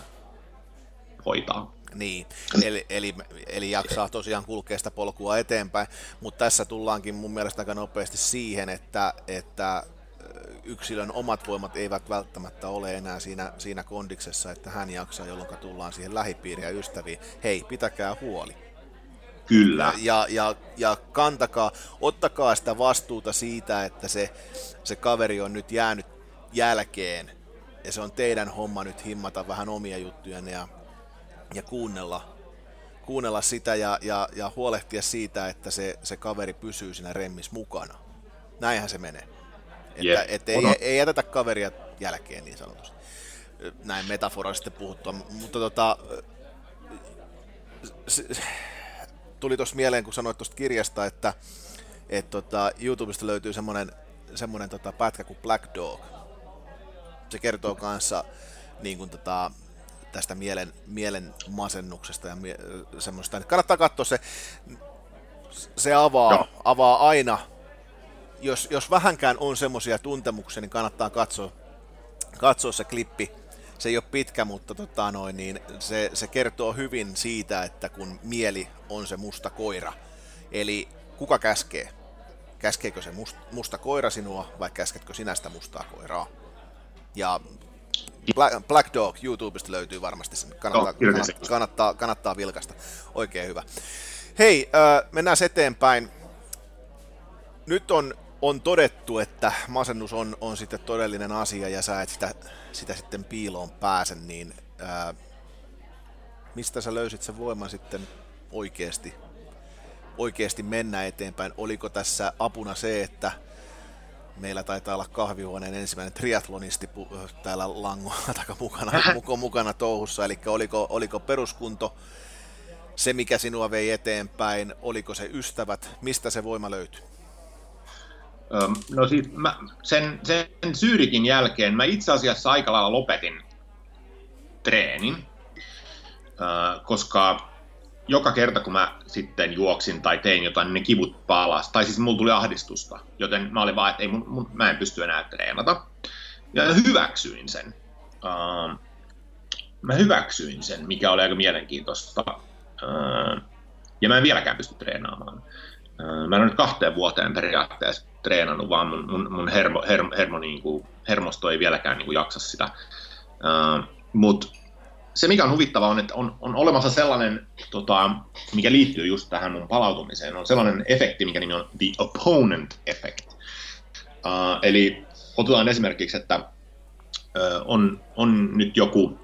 hoitaa. Niin, eli, eli, eli jaksaa tosiaan kulkea sitä polkua eteenpäin, mutta tässä tullaankin mun mielestä aika nopeasti siihen, että, että yksilön omat voimat eivät välttämättä ole enää siinä, siinä kondiksessa, että hän jaksaa, jolloin tullaan siihen lähipiiriin ja ystäviin. Hei, pitäkää huoli. Kyllä. Ja, ja, ja kantakaa, ottakaa sitä vastuuta siitä, että se, se kaveri on nyt jäänyt jälkeen ja se on teidän homma nyt himmata vähän omia juttujanne ja ja kuunnella, kuunnella sitä ja, ja, ja huolehtia siitä, että se, se kaveri pysyy siinä remmis mukana. Näinhän se menee. Että, yeah. et ei, ei jätetä kaveria jälkeen niin sanotusti. Näin metaforallisesti puhuttua. Mutta tota, se, tuli tuossa mieleen, kun sanoit tuosta kirjasta, että et tota, YouTubesta löytyy semmoinen semmoinen tota, pätkä kuin Black Dog. Se kertoo kanssa niin kuin, tota, tästä mielen, mielen masennuksesta ja mie- semmoista. Kannattaa katsoa se, se avaa, no. avaa aina, jos, jos vähänkään on semmoisia tuntemuksia, niin kannattaa katsoa, katsoa se klippi. Se ei ole pitkä, mutta tota noin, niin se, se kertoo hyvin siitä, että kun mieli on se musta koira. Eli kuka käskee? Käskeekö se musta, musta koira sinua vai käsketkö sinä sitä mustaa koiraa? Ja Black, Black Dog YouTubesta löytyy varmasti sen. Kannattaa, no, kannattaa, kannattaa, kannattaa vilkasta. Oikein hyvä. Hei, äh, mennään eteenpäin. Nyt on, on todettu, että masennus on, on sitten todellinen asia ja sä et sitä, sitä sitten piiloon pääse, niin äh, mistä sä löysit sen voiman sitten oikeasti, oikeasti mennä eteenpäin? Oliko tässä apuna se, että meillä taitaa olla kahvihuoneen ensimmäinen triatlonisti täällä lango mukana, mukana touhussa, eli oliko, oliko peruskunto se, mikä sinua vei eteenpäin, oliko se ystävät, mistä se voima löytyi? No siis mä, sen, sen Syyrikin jälkeen mä itse asiassa aika lailla lopetin treenin, koska joka kerta, kun mä sitten juoksin tai tein jotain, niin ne kivut palas. Tai siis mulla tuli ahdistusta, joten mä olin vaan, että ei mun, mun, mä en pysty enää treenata. Ja hyväksyin sen. Uh, mä hyväksyin sen, mikä oli aika mielenkiintoista. Uh, ja mä en vieläkään pysty treenaamaan. Uh, mä en ole nyt kahteen vuoteen periaatteessa treenannut, vaan mun, mun, mun hermo, hermo, hermo, niin kuin, hermosto ei vieläkään niin kuin jaksa sitä. Uh, Mutta se, mikä on huvittavaa, on, että on, on olemassa sellainen, tota, mikä liittyy just tähän mun palautumiseen, on sellainen efekti, mikä nimi on the opponent effect. Uh, eli otetaan esimerkiksi, että uh, on, on nyt joku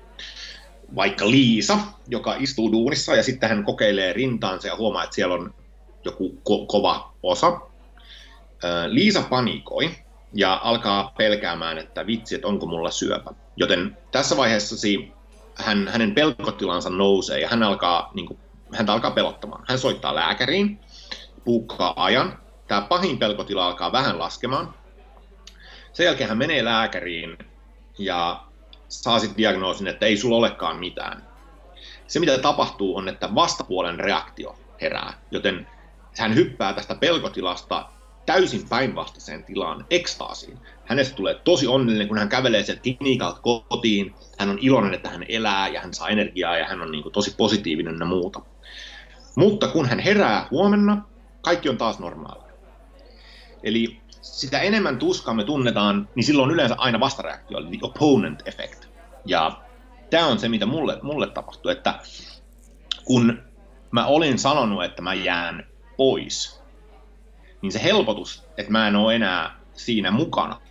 vaikka Liisa, joka istuu duunissa ja sitten hän kokeilee rintaansa ja huomaa, että siellä on joku ko- kova osa. Uh, Liisa panikoi ja alkaa pelkäämään, että vitsi, että onko mulla syöpä. Joten tässä vaiheessa si hän, hänen pelkotilansa nousee ja hän alkaa, niin kuin, häntä alkaa pelottamaan. Hän soittaa lääkäriin, puukkaa ajan. Tämä pahin pelkotila alkaa vähän laskemaan. Sen jälkeen hän menee lääkäriin ja saa sitten diagnoosin, että ei sulla olekaan mitään. Se, mitä tapahtuu, on, että vastapuolen reaktio herää, joten hän hyppää tästä pelkotilasta täysin päinvastaiseen tilaan, ekstaasiin. Hänestä tulee tosi onnellinen, kun hän kävelee sieltä klinikalta kotiin. Hän on iloinen, että hän elää ja hän saa energiaa ja hän on niin kuin tosi positiivinen ja muuta. Mutta kun hän herää huomenna, kaikki on taas normaalia. Eli sitä enemmän tuskaa me tunnetaan, niin silloin yleensä aina vastareaktio, eli opponent effect. Ja tämä on se, mitä mulle, mulle tapahtui, että kun mä olin sanonut, että mä jään pois, niin se helpotus, että mä en ole enää siinä mukana,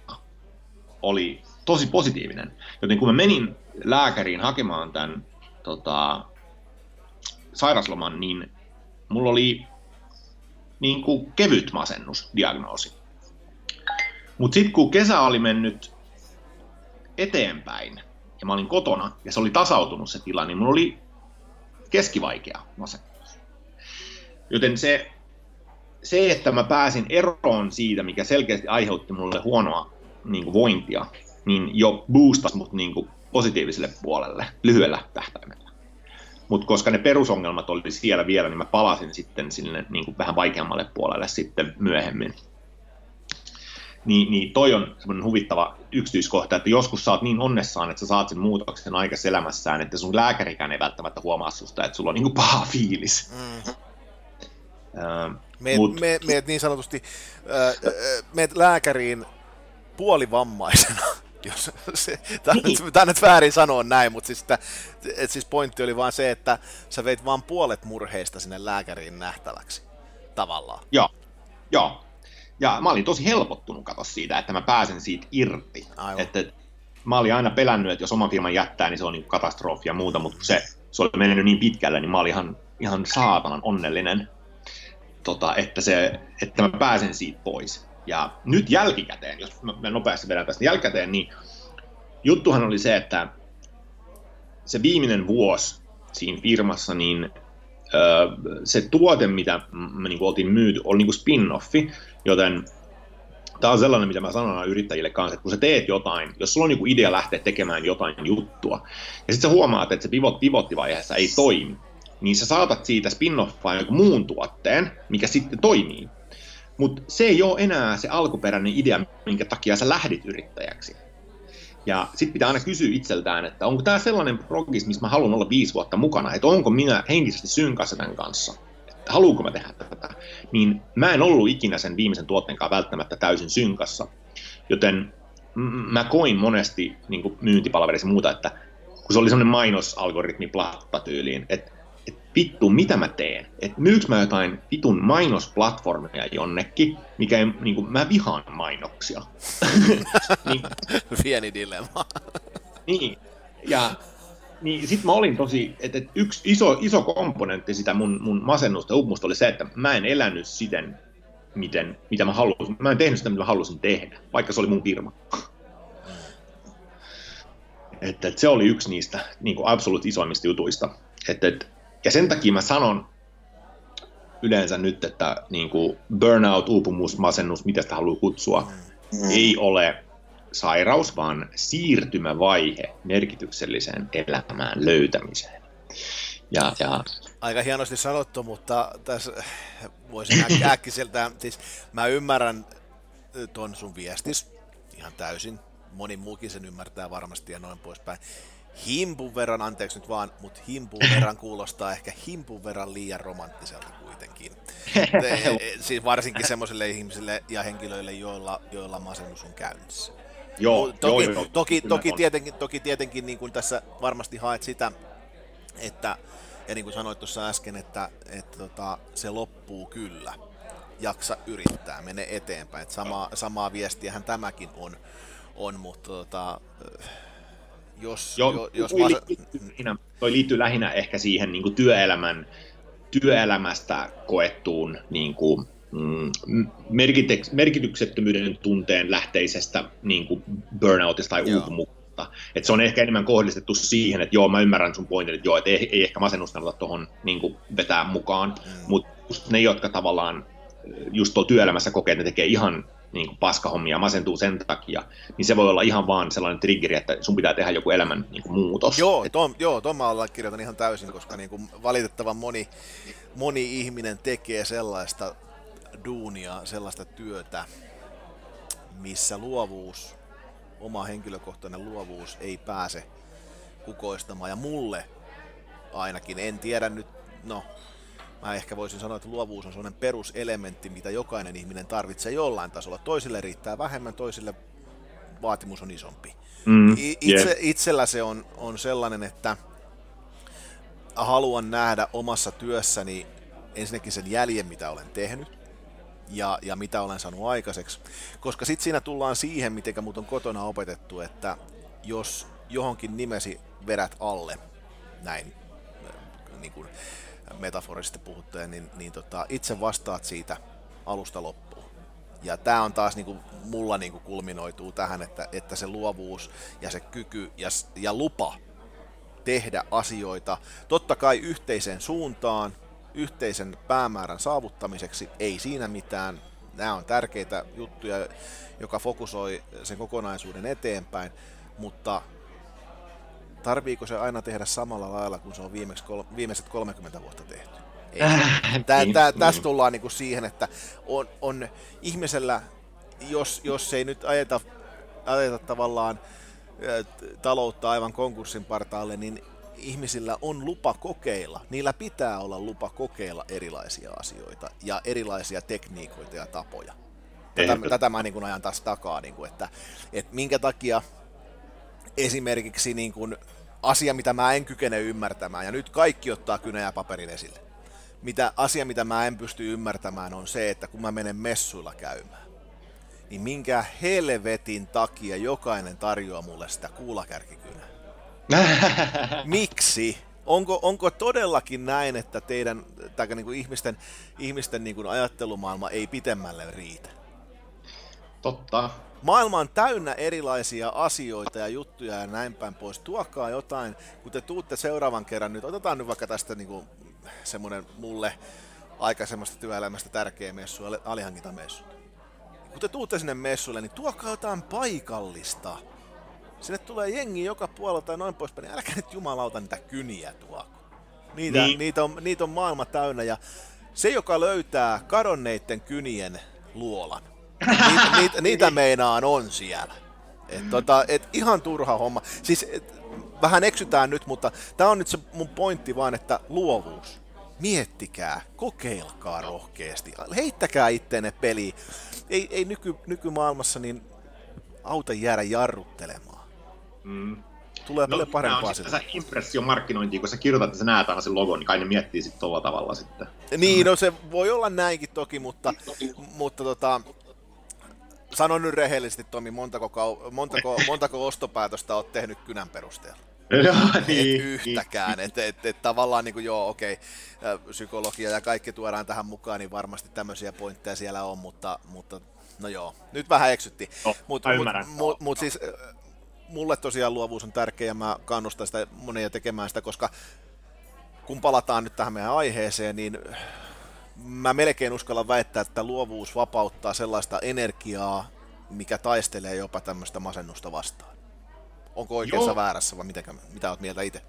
oli tosi positiivinen. Joten kun mä menin lääkäriin hakemaan tämän tota, sairasloman, niin mulla oli niin kuin kevyt masennusdiagnoosi. Mutta sitten kun kesä oli mennyt eteenpäin, ja mä olin kotona, ja se oli tasautunut se tila, niin mulla oli keskivaikea masennus. Joten se, se, että mä pääsin eroon siitä, mikä selkeästi aiheutti mulle huonoa niin kuin vointia, niin jo boostasi mut niin kuin positiiviselle puolelle lyhyellä tähtäimellä. Mutta koska ne perusongelmat oli siellä vielä, niin mä palasin sitten sinne niin kuin vähän vaikeammalle puolelle sitten myöhemmin. Niin, niin toi on semmoinen huvittava yksityiskohta, että joskus sä oot niin onnessaan, että sä saat sen muutoksen aikaisessa elämässään, että sun lääkärikään ei välttämättä huomaa susta, että sulla on niin kuin paha fiilis. Mm. Meet, mut... me, meet niin sanotusti, äh, meet lääkäriin puolivammaisena jos se, tämä, niin. nyt, tämä nyt väärin sanoa näin, mutta siis, että, että siis pointti oli vaan se, että sä veit vain puolet murheista sinne lääkäriin nähtäväksi, tavallaan. Joo, joo. Ja mä olin tosi helpottunut katsoa siitä, että mä pääsen siitä irti. Aivan. Että, mä olin aina pelännyt, että jos oman firman jättää, niin se on niin katastrofi ja muuta, mutta se, se oli mennyt niin pitkälle, niin mä olin ihan, ihan saatanan onnellinen, tota, että, se, että mä pääsen siitä pois. Ja nyt jälkikäteen, jos mä nopeasti vedän tästä jälkikäteen, niin juttuhan oli se, että se viimeinen vuosi siinä firmassa, niin se tuote, mitä me niin oltiin myyty, oli niin spin-offi, joten tämä on sellainen, mitä mä sanon yrittäjille kanssa, että kun sä teet jotain, jos sulla on niin idea lähteä tekemään jotain juttua, ja sitten sä huomaat, että se pivot, pivottivaiheessa ei toimi, niin sä saatat siitä spin-offaa jonkun muun tuotteen, mikä sitten toimii. Mutta se ei ole enää se alkuperäinen idea, minkä takia sä lähdit yrittäjäksi. Ja sitten pitää aina kysyä itseltään, että onko tämä sellainen progis, missä mä haluan olla viisi vuotta mukana, että onko minä henkisesti synkassa tämän kanssa, että haluanko mä tehdä tätä. Niin mä en ollut ikinä sen viimeisen tuotteen kanssa välttämättä täysin synkassa. Joten mä koin monesti niin myyntipalveluissa muuta, että kun se oli sellainen mainosalgoritmi plattatyyliin, että vittu, mitä mä teen? Että myyks mä jotain vitun mainosplatformia jonnekin, mikä ei, niin kuin, mä vihaan mainoksia. niin, Pieni dilemma. niin, ja niin sit mä olin tosi, että, että yksi iso, iso komponentti sitä mun, mun masennusta ja oli se, että mä en elänyt siten, miten, mitä mä halusin. Mä en tehnyt sitä, mitä mä halusin tehdä, vaikka se oli mun firma. että, että se oli yksi niistä niin kuin absoluut isoimmista jutuista. Että, että ja sen takia mä sanon yleensä nyt, että niin kuin burnout, uupumus, masennus, mitä sitä haluaa kutsua, mm. ei ole sairaus, vaan siirtymävaihe merkitykselliseen elämään löytämiseen. Ja, ja... Aika hienosti sanottu, mutta tässä voisin äkkiseltä, siis mä ymmärrän tuon sun viestis ihan täysin, moni muukin sen ymmärtää varmasti ja noin poispäin himpun verran, anteeksi nyt vaan, mutta himpun verran kuulostaa ehkä himpun verran liian romanttiselta kuitenkin. Te, siis varsinkin semmoisille ihmisille ja henkilöille, joilla, joilla masennus on käynnissä. Joo, toki, joo, joo, toki, toki, tietenkin, toki tietenkin niin kuin tässä varmasti haet sitä, että, ja niin kuin sanoit tuossa äsken, että, että tota, se loppuu kyllä. Jaksa yrittää, mene eteenpäin. Että sama, samaa viestiähän tämäkin on, on mutta tota, jos, jo, jo, jos toi, mä... liittyy, toi liittyy lähinnä ehkä siihen niin kuin työelämän, työelämästä koettuun niin kuin, mm, merkityksettömyyden tunteen lähteisestä niin kuin burnoutista tai uupumuksesta. Et se on ehkä enemmän kohdistettu siihen, että joo, mä ymmärrän sun pointin, että joo, että ei, ei ehkä masennusta tuohon niin vetää mukaan, mm. mutta ne, jotka tavallaan just tuolla työelämässä kokee, että ne tekee ihan niin kuin paskahommia, masentuu sen takia, niin se voi olla ihan vaan sellainen triggeri, että sun pitää tehdä joku elämän niin kuin muutos. Joo, tom, joo, tom mä allekirjoitan ihan täysin, koska niin kuin valitettavan moni, moni ihminen tekee sellaista duunia, sellaista työtä, missä luovuus, oma henkilökohtainen luovuus ei pääse kukoistamaan. Ja mulle ainakin, en tiedä nyt, no mä ehkä voisin sanoa, että luovuus on sellainen peruselementti, mitä jokainen ihminen tarvitsee jollain tasolla. Toisille riittää vähemmän, toisille vaatimus on isompi. Mm, Itse, yeah. Itsellä se on, on sellainen, että haluan nähdä omassa työssäni ensinnäkin sen jäljen, mitä olen tehnyt, ja, ja mitä olen saanut aikaiseksi. Koska sitten siinä tullaan siihen, miten mut on kotona opetettu, että jos johonkin nimesi vedät alle, näin niin kuin, metaforisesti puhuttaen, niin, niin tota, itse vastaat siitä alusta loppuun. Ja tämä on taas niin kuin, mulla niin kuin kulminoituu tähän, että, että se luovuus ja se kyky ja, ja lupa tehdä asioita, totta kai yhteiseen suuntaan, yhteisen päämäärän saavuttamiseksi, ei siinä mitään, nämä on tärkeitä juttuja, joka fokusoi sen kokonaisuuden eteenpäin, mutta tarviiko se aina tehdä samalla lailla kuin se on viimeksi, viimeiset 30 vuotta tehty? Tää, tää, tästä tullaan niinku siihen, että on, on ihmisellä, jos, jos ei nyt ajeta, ajeta tavallaan taloutta aivan konkurssin partaalle, niin ihmisillä on lupa kokeilla, niillä pitää olla lupa kokeilla erilaisia asioita ja erilaisia tekniikoita ja tapoja. Tätä, tätä mä niin ajan taas takaa, niin kuin, että, että minkä takia esimerkiksi niin kuin asia, mitä mä en kykene ymmärtämään, ja nyt kaikki ottaa kynä ja paperin esille. Mitä, asia, mitä mä en pysty ymmärtämään, on se, että kun mä menen messuilla käymään, niin minkä helvetin takia jokainen tarjoaa mulle sitä kuulakärkikynää? Miksi? Onko, onko todellakin näin, että teidän tai niin kuin ihmisten, ihmisten niin kuin ajattelumaailma ei pitemmälle riitä? Totta. Maailma on täynnä erilaisia asioita ja juttuja ja näin päin pois. Tuokaa jotain, kun te tuutte seuraavan kerran nyt, otetaan nyt vaikka tästä niin kuin, semmoinen mulle aikaisemmasta työelämästä tärkeä messu, alihankintamessu. Kun te tuutte sinne messuille, niin tuokaa jotain paikallista Sinne tulee jengi joka puolelta ja noin poispäin, niin älkää nyt jumalauta niitä kyniä tuoko. Niitä, niin. niitä, on, niitä on maailma täynnä ja se, joka löytää kadonneiden kynien luolan, niitä, niitä, niitä meinaan on siellä. Et, tota, et ihan turha homma. Siis et, vähän eksytään nyt, mutta tämä on nyt se mun pointti vaan, että luovuus. Miettikää, kokeilkaa rohkeasti, heittäkää itteenne peliin. Ei, ei nyky, nykymaailmassa niin auta jäädä jarruttelemaan. Mm. Tulee no, paljon parempaa sitten. Se impressiomarkkinointi, kun sä kirjoitat, että sä näet aina sen logon, niin kai ne miettii sitten tuolla tavalla sitten. Niin, no se voi olla näinkin toki, mutta, mutta tota, sanon nyt rehellisesti Tomi, montako, kau- montako, montako ostopäätöstä oot tehnyt kynän perusteella? Joo, et niin, yhtäkään, niin. että et, et, tavallaan niin kuin, joo, okei, okay, psykologia ja kaikki tuodaan tähän mukaan, niin varmasti tämmöisiä pointteja siellä on, mutta, mutta no joo, nyt vähän eksytti. No, mutta mut, mut, mut siis mulle tosiaan luovuus on tärkeä ja mä kannustan sitä monia tekemään sitä, koska kun palataan nyt tähän meidän aiheeseen, niin mä melkein uskallan väittää, että luovuus vapauttaa sellaista energiaa, mikä taistelee jopa tämmöistä masennusta vastaan. Onko oikeassa Joo. väärässä vai mitä, mitä oot mieltä itse?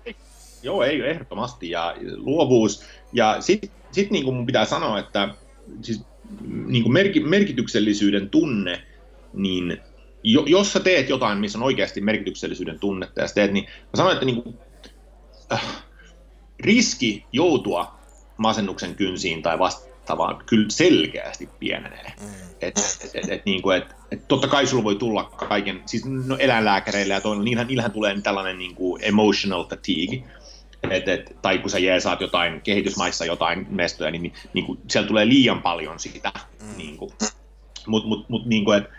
Joo, ei ehdottomasti. Ja luovuus. Ja sitten sit niin kuin mun pitää sanoa, että siis niin kuin merkityksellisyyden tunne, niin jo, jos sä teet jotain, missä on oikeasti merkityksellisyyden tunnetta ja teet, niin mä sanoin, että niin kuin, äh, riski joutua masennuksen kynsiin tai vastaavaan kyllä selkeästi pienenee. Mm. Et, et, et, et, niin kuin, et, et totta kai sulla voi tulla kaiken, siis no eläinlääkäreille ja toinen, niillähän, niillähän tulee tällainen niin kuin emotional fatigue, et, et, tai kun sä jeesaat jotain kehitysmaissa jotain mestoja, niin, niin, niin kuin, siellä tulee liian paljon sitä. Mm. Niin kuin, mut, mut, mut niin kuin, että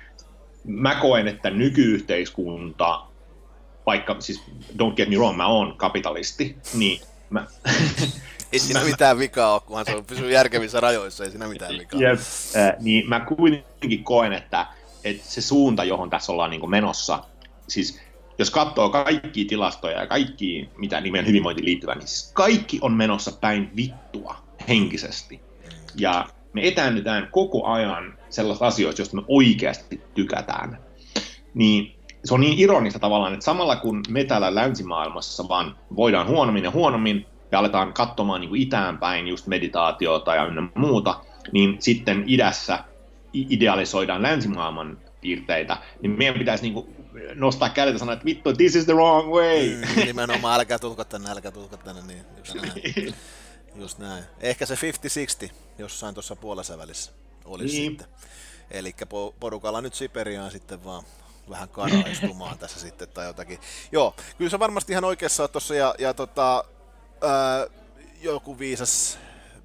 mä koen, että nykyyhteiskunta, vaikka siis don't get me wrong, mä oon kapitalisti, niin mä... ei siinä mitään vikaa ole, kunhan se on pysynyt järkevissä rajoissa, ei siinä mitään vikaa jep, äh, niin mä kuitenkin koen, että, että se suunta, johon tässä ollaan niin menossa, siis jos katsoo kaikki tilastoja ja kaikki, mitä nimen hyvinvointiin liittyvää, niin siis kaikki on menossa päin vittua henkisesti. Ja me etäännytään koko ajan sellaista asioista, joista me oikeasti tykätään. Niin se on niin ironista tavallaan, että samalla kun me täällä länsimaailmassa vaan voidaan huonommin ja huonommin ja aletaan katsomaan niin kuin itään päin just meditaatiota ja ynnä muuta, niin sitten idässä idealisoidaan länsimaailman piirteitä, niin meidän pitäisi niin kuin nostaa kädet ja sanoa, että vittu, this is the wrong way. Mm, nimenomaan, älkää tulko tänne, älkää tulko tänne, niin just näin. Just näin. Ehkä se 50-60 jossain tuossa puolessa välissä olisi niin. sitten. Eli porukalla nyt Siperiaan sitten vaan vähän karaistumaan tässä sitten tai jotakin. Joo, kyllä se varmasti ihan oikeassa on tuossa ja, ja tota, ää, joku viisas,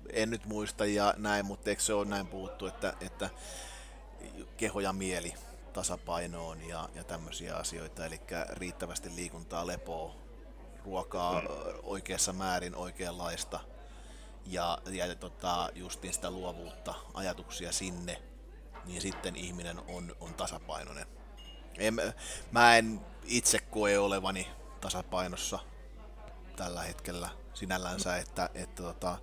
en nyt muista ja näin, mutta eikö se ole näin puhuttu, että, että keho ja mieli tasapainoon ja, ja tämmöisiä asioita, eli riittävästi liikuntaa, lepoa, ruokaa mm. oikeassa määrin, oikeanlaista ja, ja tota, justiin sitä luovuutta, ajatuksia sinne, niin sitten ihminen on, on tasapainoinen. En, mä en itse koe olevani tasapainossa tällä hetkellä sinällänsä, että, että tota,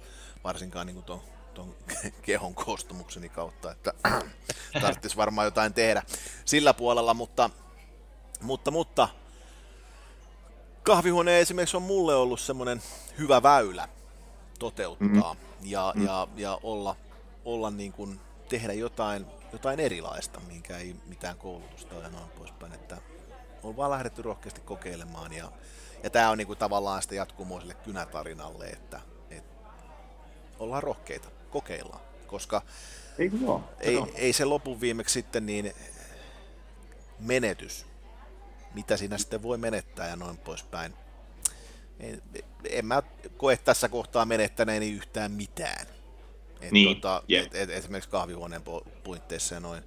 varsinkaan niin ton, ton kehon koostumukseni kautta, että tarvitsisi varmaan jotain tehdä sillä puolella, mutta, mutta, mutta kahvihuone esimerkiksi on mulle ollut semmoinen hyvä väylä toteuttaa mm-hmm. ja, mm-hmm. ja, ja olla, olla niin kuin tehdä jotain, jotain erilaista, minkä ei mitään koulutusta ja noin poispäin, että on vaan lähdetty rohkeasti kokeilemaan ja, ja tämä on niin kuin tavallaan sitä jatkumoiselle kynätarinalle, että, että ollaan rohkeita, kokeillaan, koska ei, joo, ei, ei se lopun viimeksi sitten niin menetys, mitä siinä sitten voi menettää ja noin poispäin. En, en mä koe tässä kohtaa menettäneeni yhtään mitään. Et niin, tota, yeah. et, et, esimerkiksi kahvihuoneen puitteissa ja noin.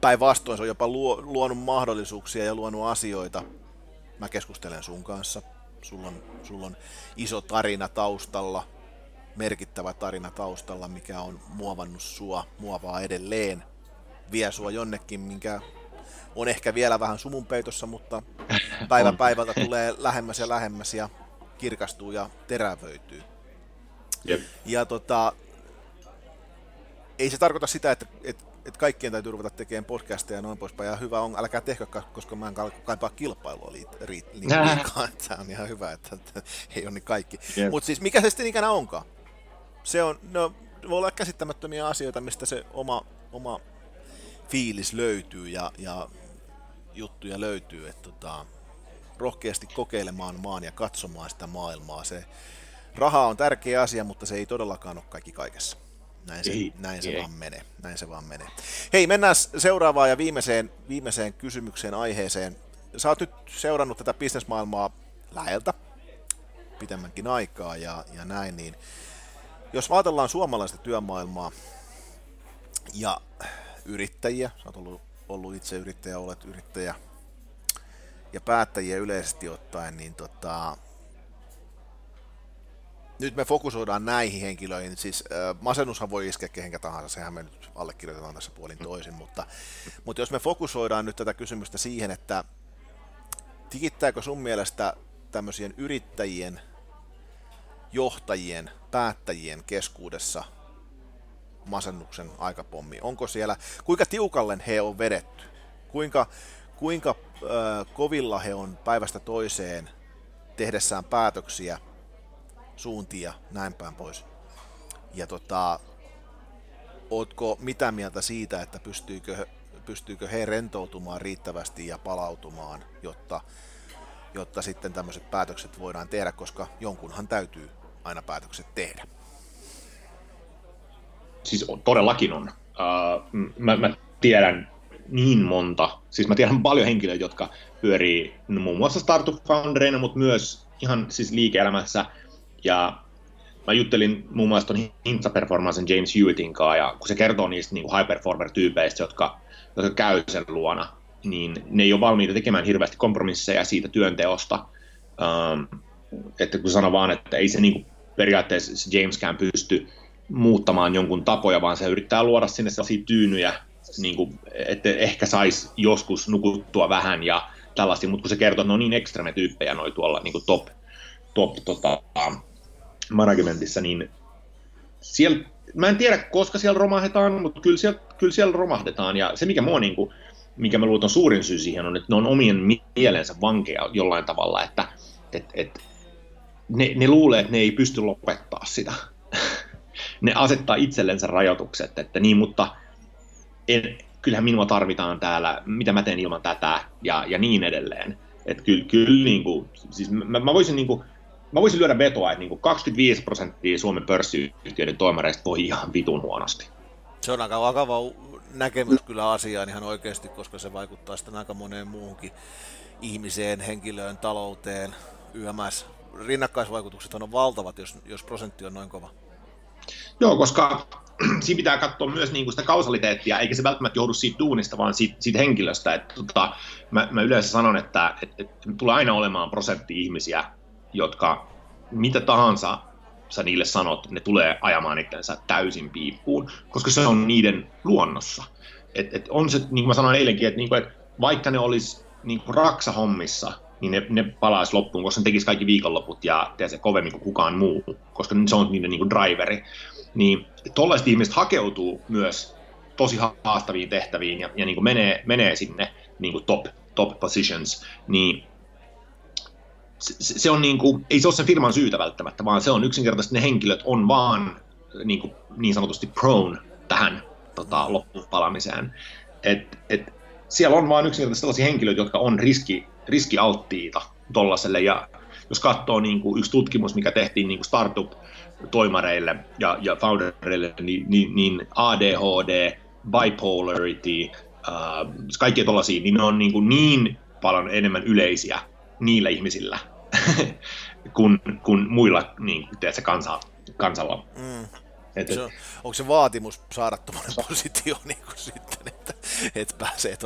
Päinvastoin se on jopa luo, luonut mahdollisuuksia ja luonut asioita. Mä keskustelen sun kanssa. Sulla on, sulla on iso tarina taustalla, merkittävä tarina taustalla, mikä on muovannut sua, muovaa edelleen, vie sua jonnekin, minkä on ehkä vielä vähän sumunpeitossa, mutta päivä päivältä tulee lähemmäs ja lähemmäs ja kirkastuu ja terävöityy. Jep. Ja tota, ei se tarkoita sitä, että, että, että kaikkien täytyy ruveta tekemään podcasteja ja noin poispäin. Ja hyvä on, älkää tehkö, koska mä en kaipaa kilpailua liikaa. liikaa. Tämä on ihan hyvä, että, että ei ole niin kaikki. Yep. Mutta siis mikä se sitten ikänä onkaan? Se on, no, voi olla käsittämättömiä asioita, mistä se oma, oma fiilis löytyy ja, ja juttuja löytyy, että tota, rohkeasti kokeilemaan maan ja katsomaan sitä maailmaa. Se raha on tärkeä asia, mutta se ei todellakaan ole kaikki kaikessa. Näin se, ei, näin se ei. vaan menee. Näin se vaan menee. Hei, mennään seuraavaan ja viimeiseen, viimeiseen kysymykseen, aiheeseen. Sä oot nyt seurannut tätä bisnesmaailmaa läheltä pitemmänkin aikaa ja, ja näin, niin jos ajatellaan suomalaista työmaailmaa ja yrittäjiä, sä oot ollut ollut itse yrittäjä, olet yrittäjä ja päättäjiä yleisesti ottaen, niin tota, nyt me fokusoidaan näihin henkilöihin. Siis äh, masennushan voi iskeä kehenkä tahansa, sehän me nyt allekirjoitetaan tässä puolin toisin, mutta, mutta jos me fokusoidaan nyt tätä kysymystä siihen, että tikittääkö sun mielestä tämmöisien yrittäjien, johtajien, päättäjien keskuudessa masennuksen aikapommi? Onko siellä, kuinka tiukalle he on vedetty? Kuinka, kuinka äh, kovilla he on päivästä toiseen tehdessään päätöksiä, suuntia, näin päin pois? Ja tota, ootko mitä mieltä siitä, että pystyykö, pystyykö he rentoutumaan riittävästi ja palautumaan, jotta, jotta sitten tämmöiset päätökset voidaan tehdä, koska jonkunhan täytyy aina päätökset tehdä siis todellakin on. Uh, mä, mä tiedän niin monta, siis mä tiedän paljon henkilöitä, jotka pyörii muun muassa startup foundereina, mutta myös ihan siis liike-elämässä. Ja mä juttelin muun muassa ton Hintsa Performancen James Hewittin kanssa, ja kun se kertoo niistä niin high performer-tyypeistä, jotka, jotka käy sen luona, niin ne ei ole valmiita tekemään hirveästi kompromisseja siitä työnteosta. Um, että kun sanoo vaan, että ei se niin kuin periaatteessa Jameskään pysty muuttamaan jonkun tapoja, vaan se yrittää luoda sinne sellaisia tyynyjä, niin kuin, että ehkä saisi joskus nukuttua vähän ja tällaisia, mutta kun se kertoo, että ne on niin ekstreme tyyppejä noi tuolla niin kuin top, top tota, managementissa, niin siellä, mä en tiedä, koska siellä romahdetaan, mutta kyllä siellä, kyllä siellä romahdetaan, ja se mikä mua niin kuin, mikä mä luulen suurin syy siihen on, että ne on omien mielensä vankeja jollain tavalla, että et, et, ne, ne luulee, että ne ei pysty lopettaa sitä ne asettaa itsellensä rajoitukset, että niin, mutta en, kyllähän minua tarvitaan täällä, mitä mä teen ilman tätä ja, ja niin edelleen. Että kyllä, kyllä niin kuin, siis mä, mä, voisin niin kuin, mä voisin lyödä vetoa, että niin kuin 25 prosenttia Suomen pörssiyhtiöiden toimareista voi ihan vitun huonosti. Se on aika vakava näkemys kyllä asiaan ihan oikeasti, koska se vaikuttaa sitten aika moneen muuhunkin ihmiseen, henkilöön, talouteen, YMS. Rinnakkaisvaikutukset on valtavat, jos, jos prosentti on noin kova. Joo, koska siinä pitää katsoa myös niin kuin sitä kausaliteettia, eikä se välttämättä johdu siitä duunista, vaan siitä, siitä henkilöstä. Että, tota, mä, mä yleensä sanon, että, että, että tulee aina olemaan prosentti ihmisiä, jotka mitä tahansa sä niille sanot, ne tulee ajamaan itsensä täysin piippuun, koska se on niiden luonnossa. Et, et on se, niin kuin mä sanoin eilenkin, että niinku, et vaikka ne olisi niinku raksahommissa, niin ne, ne palaisi loppuun, koska ne tekisi kaikki viikonloput ja se kovemmin kuin kukaan muu, koska se on niiden niinku driveri. Niin tollaiset ihmiset hakeutuu myös tosi haastaviin tehtäviin ja, ja niin kuin menee, menee sinne niin kuin top, top positions, niin se, se on niin kuin, ei se ole sen firman syytä välttämättä, vaan se on yksinkertaisesti ne henkilöt on vaan niin, kuin, niin sanotusti prone tähän tota, loppupalamiseen. Et, et, siellä on vaan yksinkertaisesti sellaisia henkilöitä, jotka on riski, riskialttiita tollaselle, ja jos katsoo niin kuin yksi tutkimus, mikä tehtiin niin kuin startup-toimareille ja, ja foundereille, niin, niin, niin ADHD, bipolarity, äh, kaikkia tuollaisia, niin ne on niin, kuin niin paljon enemmän yleisiä niillä ihmisillä kuin, kuin muilla niin, tiedätkö, kansa, kansalla. Mm. Et, et, se on, onko se vaatimus saada tuommoinen positio niin kuin sitten, että, että pääsee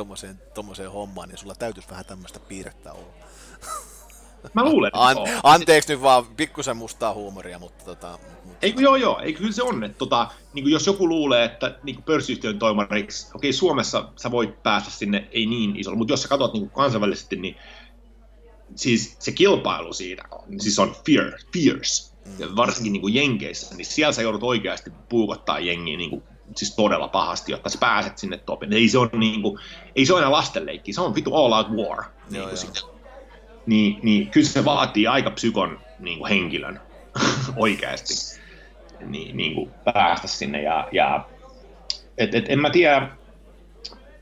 tuommoiseen hommaan, niin sulla täytyisi vähän tämmöistä piirrettä olla. Mä luulen, että An, Anteeksi nyt vaan pikkusen mustaa huumoria, mutta tota... Ei, joo, joo, ei, kyllä se on, että tota, niin kuin jos joku luulee, että niin pörssiyhtiön toimariksi, okei, Suomessa sä voit päästä sinne, ei niin isolla, mutta jos sä katsot niin kansainvälisesti, niin siis se kilpailu siitä on, siis on fierce, fierce. Ja varsinkin niin kuin Jenkeissä, niin siellä sä joudut oikeasti puukottaa jengiä niin kuin, siis todella pahasti, jotta sä pääset sinne topin. Ei se, on, niin kuin, ei se ole enää lastenleikki, se on vittu all out war. Niin, joo, joo niin, niin kyllä se vaatii aika psykon niin kuin henkilön oikeasti niin, niin kuin päästä sinne. Ja, ja et, et, en mä tiedä,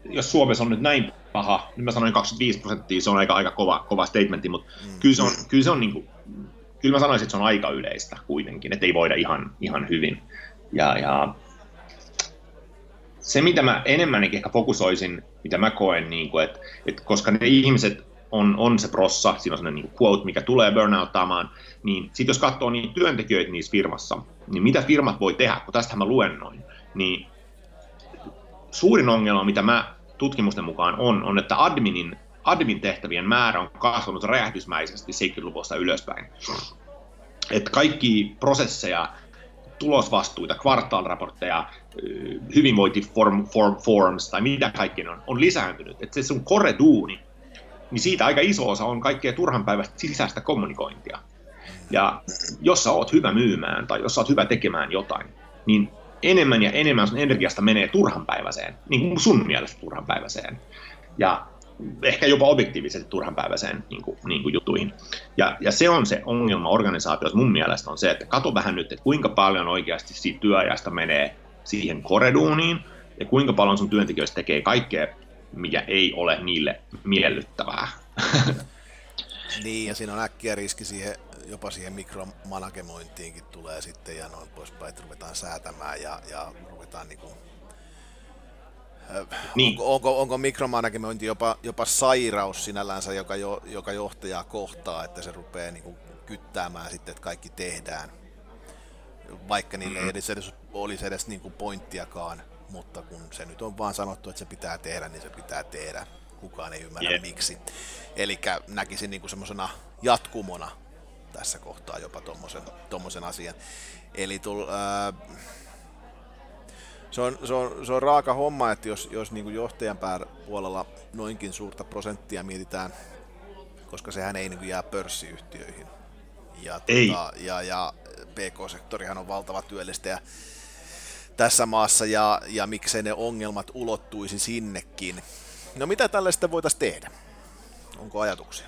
jos Suomessa on nyt näin paha, nyt mä sanoin 25 prosenttia, se on aika, aika kova, kova statementti, mutta mm. kyllä se on, kyllä se on niin kuin, kyllä mä sanoisin, että se on aika yleistä kuitenkin, että ei voida ihan, ihan hyvin. Ja, ja se, mitä mä enemmänkin ehkä fokusoisin, mitä mä koen, niin kuin, että, että koska ne ihmiset on, on se prossa, siinä on sellainen niin quote, mikä tulee burnouttaamaan, niin sitten jos katsoo niin työntekijöitä niissä firmassa, niin mitä firmat voi tehdä, kun tästähän mä luennoin, niin suurin ongelma, mitä mä tutkimusten mukaan on, on, että adminin, admin tehtävien määrä on kasvanut räjähdysmäisesti 70-luvusta ylöspäin. Että kaikki prosesseja, tulosvastuita, kvartaalraportteja, hyvinvointiforms form, forms tai mitä kaikki on, on lisääntynyt. Että se sun kore-duuni niin siitä aika iso osa on kaikkea turhan päivästä sisäistä kommunikointia. Ja jos sä oot hyvä myymään tai jos sä oot hyvä tekemään jotain, niin enemmän ja enemmän sun energiasta menee turhanpäiväiseen, niin kuin sun mielestä turhanpäiväiseen. Ja ehkä jopa objektiivisesti turhanpäiväiseen niin kuin, niin kuin juttuihin. Ja, ja se on se ongelma organisaatiossa mun mielestä on se, että kato vähän nyt, että kuinka paljon oikeasti siitä työajasta menee siihen koreduuniin, ja kuinka paljon sun työntekijöistä tekee kaikkea mikä ei ole niille miellyttävää. niin, ja siinä on äkkiä riski siihen, jopa siihen mikromanagemointiinkin tulee sitten ja noin poispäin, että ruvetaan säätämään ja, ja ruvetaan niin kuin, niin. Onko, onko, onko mikromanagemointi jopa, jopa sairaus sinällänsä, joka, jo, joka johtajaa kohtaa, että se rupeaa niin kuin kyttäämään sitten, että kaikki tehdään, vaikka niille mm-hmm. ei edes, olisi edes niin kuin pointtiakaan mutta kun se nyt on vaan sanottu, että se pitää tehdä, niin se pitää tehdä. Kukaan ei ymmärrä yeah. miksi. Eli näkisin niin semmoisena jatkumona tässä kohtaa jopa tuommoisen asian. Eli tull, ää, se, on, se, on, se on raaka homma, että jos, jos niin kuin johtajan puolella noinkin suurta prosenttia mietitään, koska sehän ei niin kuin jää pörssiyhtiöihin. Ja, ei. Tuota, ja, ja PK-sektorihan on valtava työllistäjä tässä maassa ja, ja miksei ne ongelmat ulottuisi sinnekin. No mitä tällaista voitaisiin tehdä? Onko ajatuksia?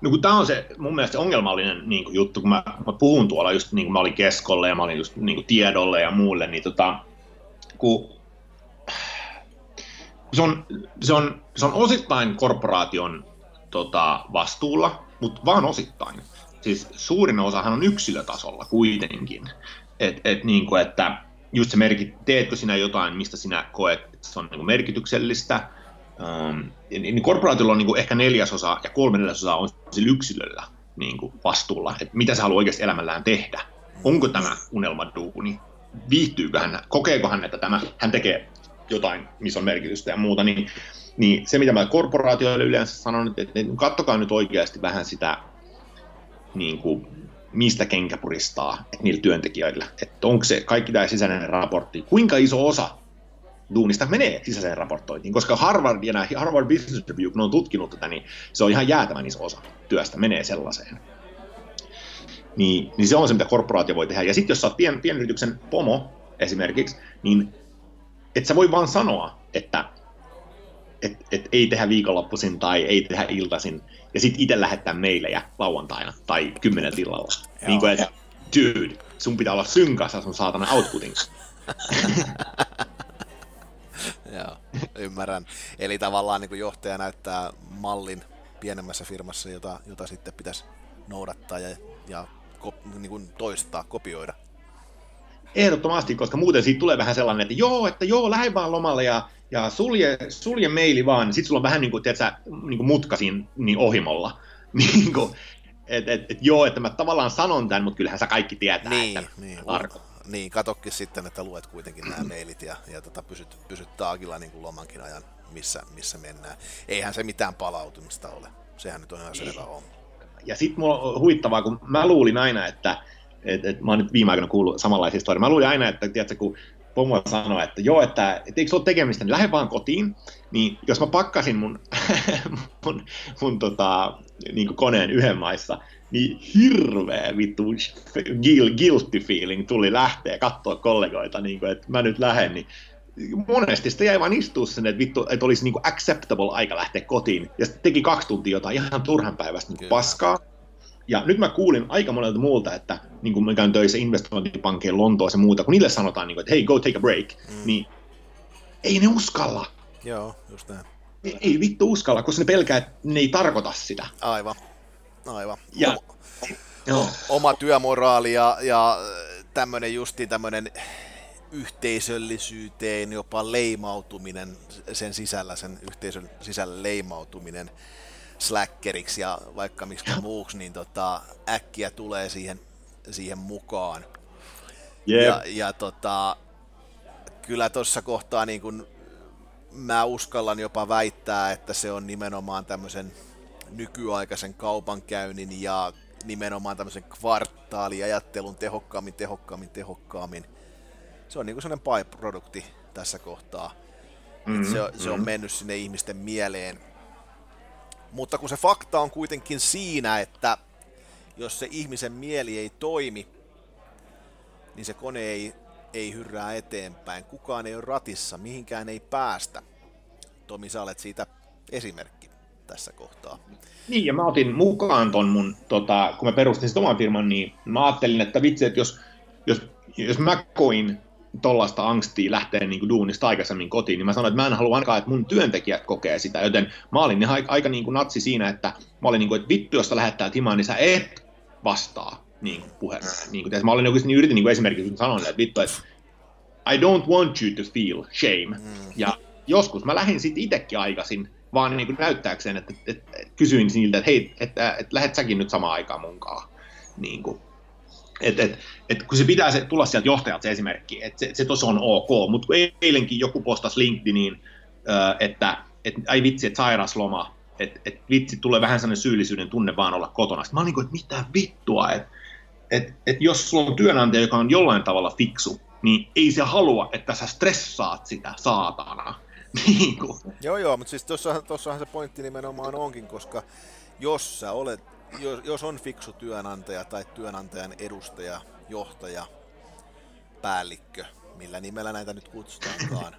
No kun tämä on se mun mielestä ongelmallinen niin kuin juttu, kun mä, mä puhun tuolla just niin kuin mä olin keskolle ja mä olin just niin kuin tiedolle ja muulle, niin tota, kun, se, on, se, on, se on osittain korporaation tota, vastuulla, mutta vaan osittain. Siis suurin osahan on yksilötasolla kuitenkin. Et, et, niin kuin, että just se merkit, teetkö sinä jotain, mistä sinä koet, että se on niin merkityksellistä. Um, niin korporaatiolla on niin kuin ehkä neljäsosa ja kolme neljäsosa on sillä yksilöllä niin kuin vastuulla, että mitä se haluaa oikeasti elämällään tehdä. Onko tämä unelmaduuni? Viihtyykö hän? Kokeeko hän, että tämä, hän tekee jotain, missä on merkitystä ja muuta, niin, niin se, mitä mä korporaatioille yleensä sanon, että, että kattokaa nyt oikeasti vähän sitä niin kuin, mistä kenkä puristaa että niillä työntekijöillä. Että onko se kaikki tämä sisäinen raportti, kuinka iso osa duunista menee sisäiseen raportointiin, koska Harvard ja nämä Harvard Business Review, kun on tutkinut tätä, niin se on ihan jäätävän iso osa työstä menee sellaiseen. Niin, niin se on se, mitä korporaatio voi tehdä. Ja sitten jos sä oot pien, pienyrityksen pomo esimerkiksi, niin et sä voi vaan sanoa, että et, et ei tehdä viikonloppuisin tai ei tehdä iltaisin, ja sitten itse lähettää meilejä lauantaina tai kymmenen tilalla. Niin kuin, että dude, sun pitää olla synkassa sun saatana outputin. Joo, ymmärrän. Eli tavallaan niin kuin johtaja näyttää mallin pienemmässä firmassa, jota, jota sitten pitäisi noudattaa ja, ja ko, niin kuin toistaa, kopioida. Ehdottomasti, koska muuten siitä tulee vähän sellainen, että joo, että joo, lähde vaan lomalle ja, ja sulje, sulje maili vaan. Sitten sulla on vähän niin kuin, tiedätkö, niin kuin mutka siinä niin ohimolla. niin kuin, et, et, et, joo, että mä tavallaan sanon tämän, mutta kyllähän sä kaikki tietää, niin, että niin, niin, katokki sitten, että luet kuitenkin nämä mailit ja, ja tota, pysyt, pysyt taakilla niin kuin lomankin ajan, missä, missä mennään. Eihän se mitään palautumista ole. Sehän nyt on ihan selvä homma. Ja sitten mulla on huittavaa, kun mä luulin aina, että et, et, mä oon nyt viime aikoina kuullut samanlaisia historia. Mä luulin aina, että tiedätkö, kun pomo sanoi, että joo, että et eikö se ole tekemistä, niin lähde vaan kotiin. Niin jos mä pakkasin mun, mun, mun tota, niin koneen yhden maissa, niin hirveä vittu guilty feeling tuli lähteä katsoa kollegoita, niin kuin, että mä nyt lähden, niin monesti sitä jäi vaan istua sen, että, vittu, että olisi niin kuin acceptable aika lähteä kotiin, ja sitten teki kaksi tuntia jotain ihan turhan päivästä niin paskaa, ja nyt mä kuulin aika monelta muulta, että niin kuin mä käyn töissä investointipankkeen Lontoossa ja muuta, kun niille sanotaan, niin kuin, että hei, go take a break, mm. niin ei ne uskalla. Joo, just näin. Ei, ei vittu uskalla, koska ne pelkää, että ne ei tarkoita sitä. Aivan. Aivan. Ja, oma, joo. oma työmoraali ja, ja tämmöinen justi tämmöinen yhteisöllisyyteen jopa leimautuminen sen sisällä, sen yhteisön sisällä leimautuminen slackeriksi ja vaikka miksi muuksi, niin tota, äkkiä tulee siihen, siihen mukaan. Yep. Ja, ja tota, kyllä tuossa kohtaa niin kun mä uskallan jopa väittää, että se on nimenomaan tämmöisen nykyaikaisen kaupankäynnin ja nimenomaan tämmöisen kvartaaliajattelun tehokkaammin, tehokkaammin, tehokkaammin. Se on niin kuin sellainen byprodukti tässä kohtaa. Mm-hmm. Se, se on mm-hmm. mennyt sinne ihmisten mieleen. Mutta kun se fakta on kuitenkin siinä, että jos se ihmisen mieli ei toimi, niin se kone ei, ei hyrrää eteenpäin. Kukaan ei ole ratissa, mihinkään ei päästä. Tomi, sä olet siitä esimerkki tässä kohtaa. Niin, ja mä otin mukaan ton mun, tota, kun mä perustin sit oman firman, niin mä ajattelin, että vitsi, että jos, jos, jos mä koin tollaista angstia lähteä niin kuin duunista aikaisemmin kotiin, niin mä sanoin, että mä en halua ainakaan, että mun työntekijät kokee sitä, joten mä olin aika, aika niin kuin natsi siinä, että mä olin niin kuin, että vittu, jos sä lähettää timaan, niin sä et vastaa niin kuin puheessa. Niin kuin, mä olin oikeasti niin yritin niin kuin esimerkiksi sanoa, että vittu, että I don't want you to feel shame. Mm. Ja joskus mä lähdin sitten itsekin aikaisin, vaan niin kuin näyttääkseen, että, että, että kysyin niiltä, että hei, että, että lähet säkin nyt samaan aikaan munkaan. Niin kuin. Et, et, et, kun se pitää se, tulla sieltä johtajalta se esimerkki, että se, se tuossa on ok, mutta eilenkin joku postasi LinkedIniin, että et, ai vitsi, että sairasloma, että et, vitsi, tulee vähän sellainen syyllisyyden tunne vaan olla kotona. Sitten mä olin niin kuin, että mitä vittua, että et, et jos sulla on työnantaja, joka on jollain tavalla fiksu, niin ei se halua, että sä stressaat sitä saatana. Niin kuin. Joo, joo, mutta siis tuossahan se pointti nimenomaan onkin, koska jos sä olet, jos, jos on fiksu työnantaja tai työnantajan edustaja, johtaja, päällikkö, millä nimellä näitä nyt kutsutaankaan,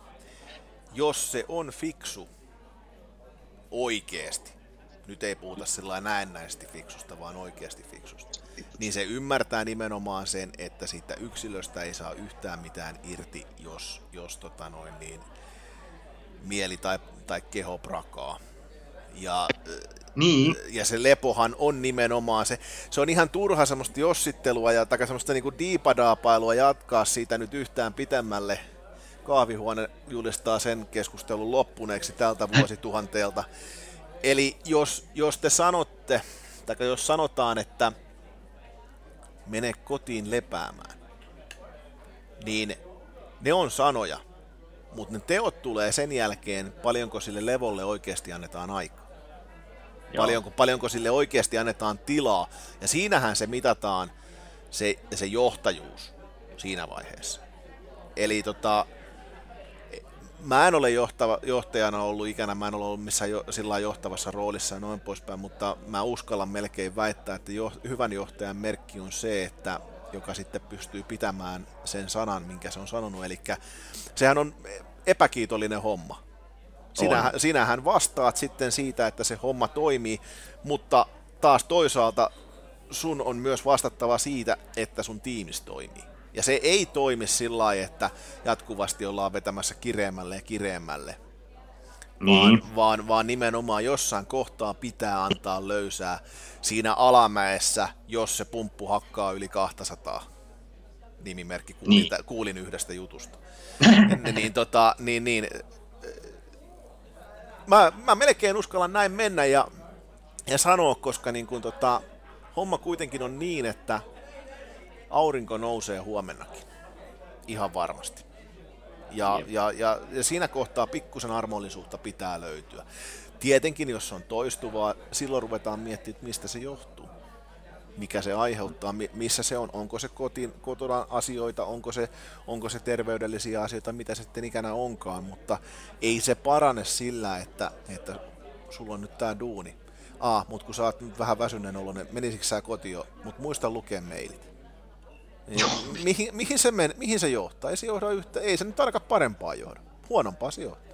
jos se on fiksu oikeasti, nyt ei puhuta sillä näennäisesti fiksusta, vaan oikeasti fiksusta, niin se ymmärtää nimenomaan sen, että siitä yksilöstä ei saa yhtään mitään irti, jos, jos tota noin, niin mieli tai, tai keho prakaa. Ja, niin. ja se lepohan on nimenomaan se, se on ihan turha semmoista jossittelua ja tai semmoista niinku diipadaapailua jatkaa siitä nyt yhtään pitemmälle. Kaavihuone julistaa sen keskustelun loppuneeksi tältä vuosituhanteelta. Eli jos, jos te sanotte, tai jos sanotaan, että mene kotiin lepäämään, niin ne on sanoja, mutta ne teot tulee sen jälkeen, paljonko sille levolle oikeasti annetaan aikaa. Paljonko, paljonko sille oikeasti annetaan tilaa. Ja siinähän se mitataan se, se johtajuus siinä vaiheessa. Eli tota, mä en ole johtava, johtajana ollut ikänä, mä en ole ollut missään jo, sillä johtavassa roolissa ja noin poispäin, mutta mä uskallan melkein väittää, että jo, hyvän johtajan merkki on se, että joka sitten pystyy pitämään sen sanan, minkä se on sanonut. Eli sehän on epäkiitollinen homma. Sinähän, sinähän vastaat sitten siitä, että se homma toimii, mutta taas toisaalta sun on myös vastattava siitä, että sun tiimis toimii. Ja se ei toimi sillä lailla, että jatkuvasti ollaan vetämässä kireemmälle ja kireemmälle. Niin. Vaan, vaan, vaan nimenomaan jossain kohtaa pitää antaa löysää siinä alamäessä, jos se pumppu hakkaa yli 200. Nimimerkki kuulin, niin. kuulin yhdestä jutusta. niin, tota, niin, niin, mä, mä melkein uskallan näin mennä ja, ja sanoa, koska niin kun, tota, homma kuitenkin on niin, että aurinko nousee huomennakin. Ihan varmasti. Ja, ja, ja, ja siinä kohtaa pikkusen armollisuutta pitää löytyä. Tietenkin, jos on toistuvaa, silloin ruvetaan miettimään, mistä se johtuu. Mikä se aiheuttaa, missä se on, onko se kotiin, kotona asioita, onko se, onko se terveydellisiä asioita, mitä sitten ikänä onkaan, mutta ei se parane sillä, että, että sulla on nyt tämä duuni. Ah, mutta kun sä oot nyt vähän väsyneen oloinen, menisikö sä kotiin mutta muista lukea mailit. Niin, mihin, mihin, se men, mihin se johtaa? Ei se johda yhtä, ei se nyt ainakaan parempaa johda. Huonompaa se johtaa.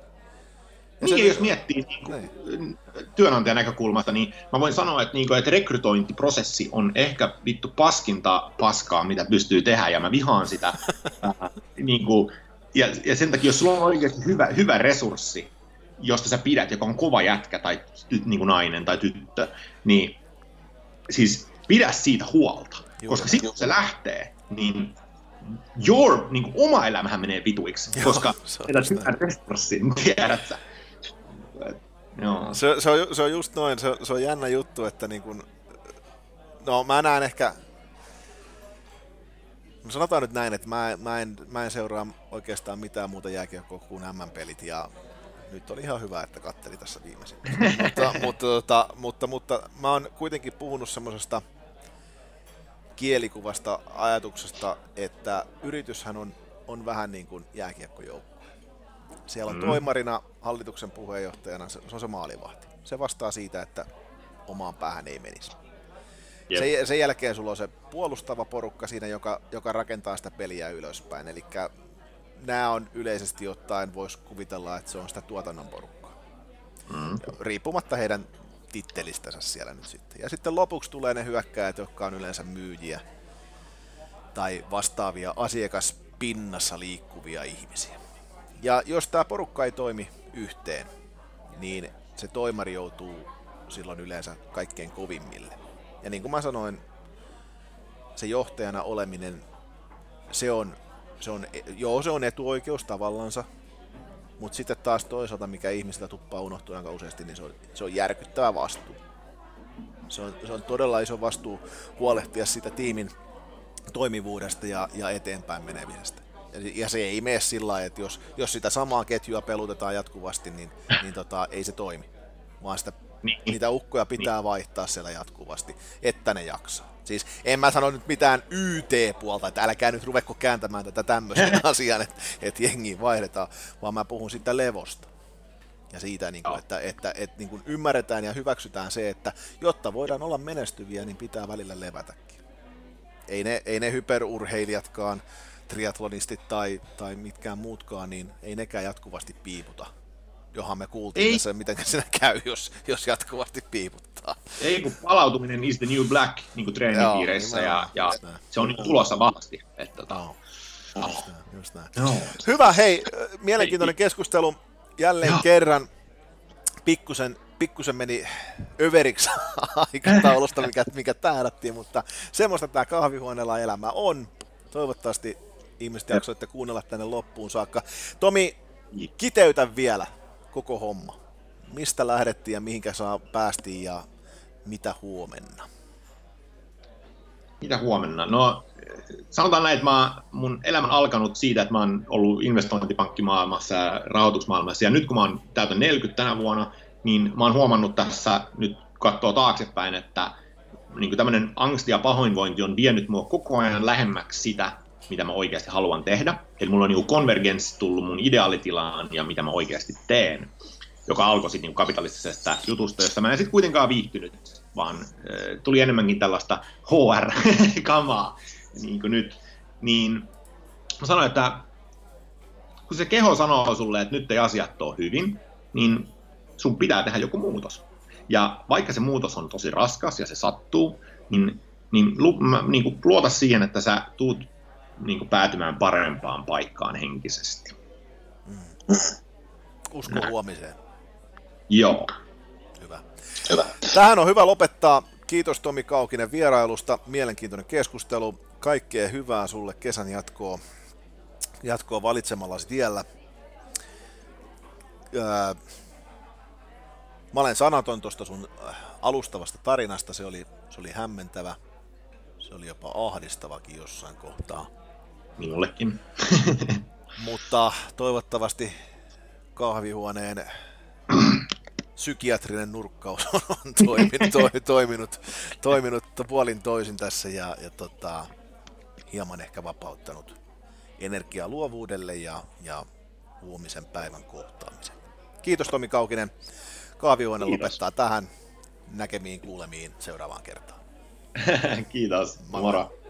Ja niin, se, jos miettii niin kuin, niin. työnantajan näkökulmasta, niin mä voin sanoa, että, niin kuin, että rekrytointiprosessi on ehkä vittu paskinta paskaa, mitä pystyy tehdä, ja mä vihaan sitä. niin kuin, ja, ja sen takia, jos sulla on oikeasti hyvä, hyvä resurssi, josta sä pidät, joka on kova jätkä tai niin kuin nainen tai tyttö, niin siis pidä siitä huolta. Juuri. Koska sitten kun se lähtee, niin your niin kuin, oma elämähän menee vituiksi, Joo, koska edät hyvän resurssin, tiedät sä. Joo. Se, se, on, se on just noin, se, se on jännä juttu, että niin kun, no mä näen ehkä, no sanotaan nyt näin, että mä, mä, en, mä en seuraa oikeastaan mitään muuta jääkiekkoa kuin M-pelit ja nyt oli ihan hyvä, että katteli tässä viimeisin. mutta, mutta, mutta, mutta, mutta mä oon kuitenkin puhunut semmoisesta kielikuvasta ajatuksesta, että yrityshän on, on vähän niin kuin jääkiekkojoukko. Siellä on mm. toimarina, hallituksen puheenjohtajana, se, se on se maalivahti. Se vastaa siitä, että omaan päähän ei menisi. Sen, sen jälkeen sulla on se puolustava porukka siinä, joka, joka rakentaa sitä peliä ylöspäin. Eli nämä on yleisesti ottaen, voisi kuvitella, että se on sitä tuotannon porukkaa. Mm. Riippumatta heidän tittelistänsä siellä nyt sitten. Ja sitten lopuksi tulee ne hyökkäjät, jotka on yleensä myyjiä tai vastaavia asiakaspinnassa liikkuvia ihmisiä. Ja jos tämä porukka ei toimi yhteen, niin se toimari joutuu silloin yleensä kaikkein kovimmille. Ja niin kuin mä sanoin, se johtajana oleminen, se on, se on, joo, se on etuoikeus tavallansa, mutta sitten taas toisaalta, mikä ihmisiltä tuppaa unohtua aika useasti, niin se on, se on järkyttävä vastuu. Se on, se on todella iso vastuu huolehtia sitä tiimin toimivuudesta ja, ja eteenpäin menemisestä. Ja, ja se ei mene sillä lailla, että jos, jos sitä samaa ketjua pelutetaan jatkuvasti, niin, niin tota, ei se toimi. Vaan sitä, niin. niitä ukkoja pitää niin. vaihtaa siellä jatkuvasti, että ne jaksaa. Siis en mä sano nyt mitään YT-puolta, että älkää nyt ruvekko kääntämään tätä tämmöisen asian, että, että jengiin vaihdetaan, vaan mä puhun siitä levosta. Ja siitä, niin kuin, että, että, että niin kuin ymmärretään ja hyväksytään se, että jotta voidaan olla menestyviä, niin pitää välillä levätäkin. Ei ne, ei ne hyperurheilijatkaan, triatlonistit tai, tai mitkään muutkaan, niin ei nekään jatkuvasti piiputa johon me kuultiin ei. tässä, miten se käy, jos, jos jatkuvasti piiputtaa. Ei, kun palautuminen is the new black niin kuin treenipiireissä, ja, ja se on niin tulossa vahvasti. Että, tota, no. Just näin, just näin. No. Hyvä, hei, mielenkiintoinen keskustelu jälleen Joo. kerran. Pikkusen, pikkusen meni överiksi aikataulusta, mikä, mikä tähdättiin, mutta semmoista tämä kahvihuoneella elämä on. Toivottavasti ihmiset jaksoitte kuunnella tänne loppuun saakka. Tomi, kiteytä vielä koko homma. Mistä lähdettiin ja mihinkä saa päästiin ja mitä huomenna? Mitä huomenna? No sanotaan näin, että mä, mun elämä on alkanut siitä, että mä oon ollut investointipankkimaailmassa ja rahoitusmaailmassa. Ja nyt kun mä oon täytän 40 tänä vuonna, niin mä oon huomannut tässä nyt katsoa taaksepäin, että niin tämmöinen angsti ja pahoinvointi on vienyt mua koko ajan lähemmäksi sitä, mitä mä oikeasti haluan tehdä. Eli mulla on niin konvergenssi tullut mun ideaalitilaan ja mitä mä oikeasti teen, joka alkoi sitten niin kapitalistisesta jutusta, josta mä en sitten kuitenkaan viihtynyt, vaan äh, tuli enemmänkin tällaista HR-kamaa niin kuin nyt. Niin mä sanoin, että kun se keho sanoo sulle, että nyt ei asiat ole hyvin, niin sun pitää tehdä joku muutos. Ja vaikka se muutos on tosi raskas ja se sattuu, niin, niin, lu, mä, niin kuin luota siihen, että sä tuut niin kuin päätymään parempaan paikkaan henkisesti. Mm. Usko Näin. huomiseen. Joo. Hyvä. hyvä. Tähän on hyvä lopettaa. Kiitos Tomi Kaukinen vierailusta. Mielenkiintoinen keskustelu. Kaikkea hyvää sulle kesän jatkoa, jatkoa valitsemallasi tiellä. Öö, Mä olen sanaton tuosta sun äh, alustavasta tarinasta, se oli, se oli hämmentävä, se oli jopa ahdistavakin jossain kohtaa. Minullekin. Mutta toivottavasti kahvihuoneen psykiatrinen nurkkaus on toiminut, to, toiminut, toiminut puolin toisin tässä ja, ja tota, hieman ehkä vapauttanut energiaa luovuudelle ja, ja huomisen päivän kohtaamiseen. Kiitos Tomi Kaukinen. Kaavihuone lopettaa tähän. Näkemiin kuulemiin seuraavaan kertaan. Kiitos. Moro. Moro.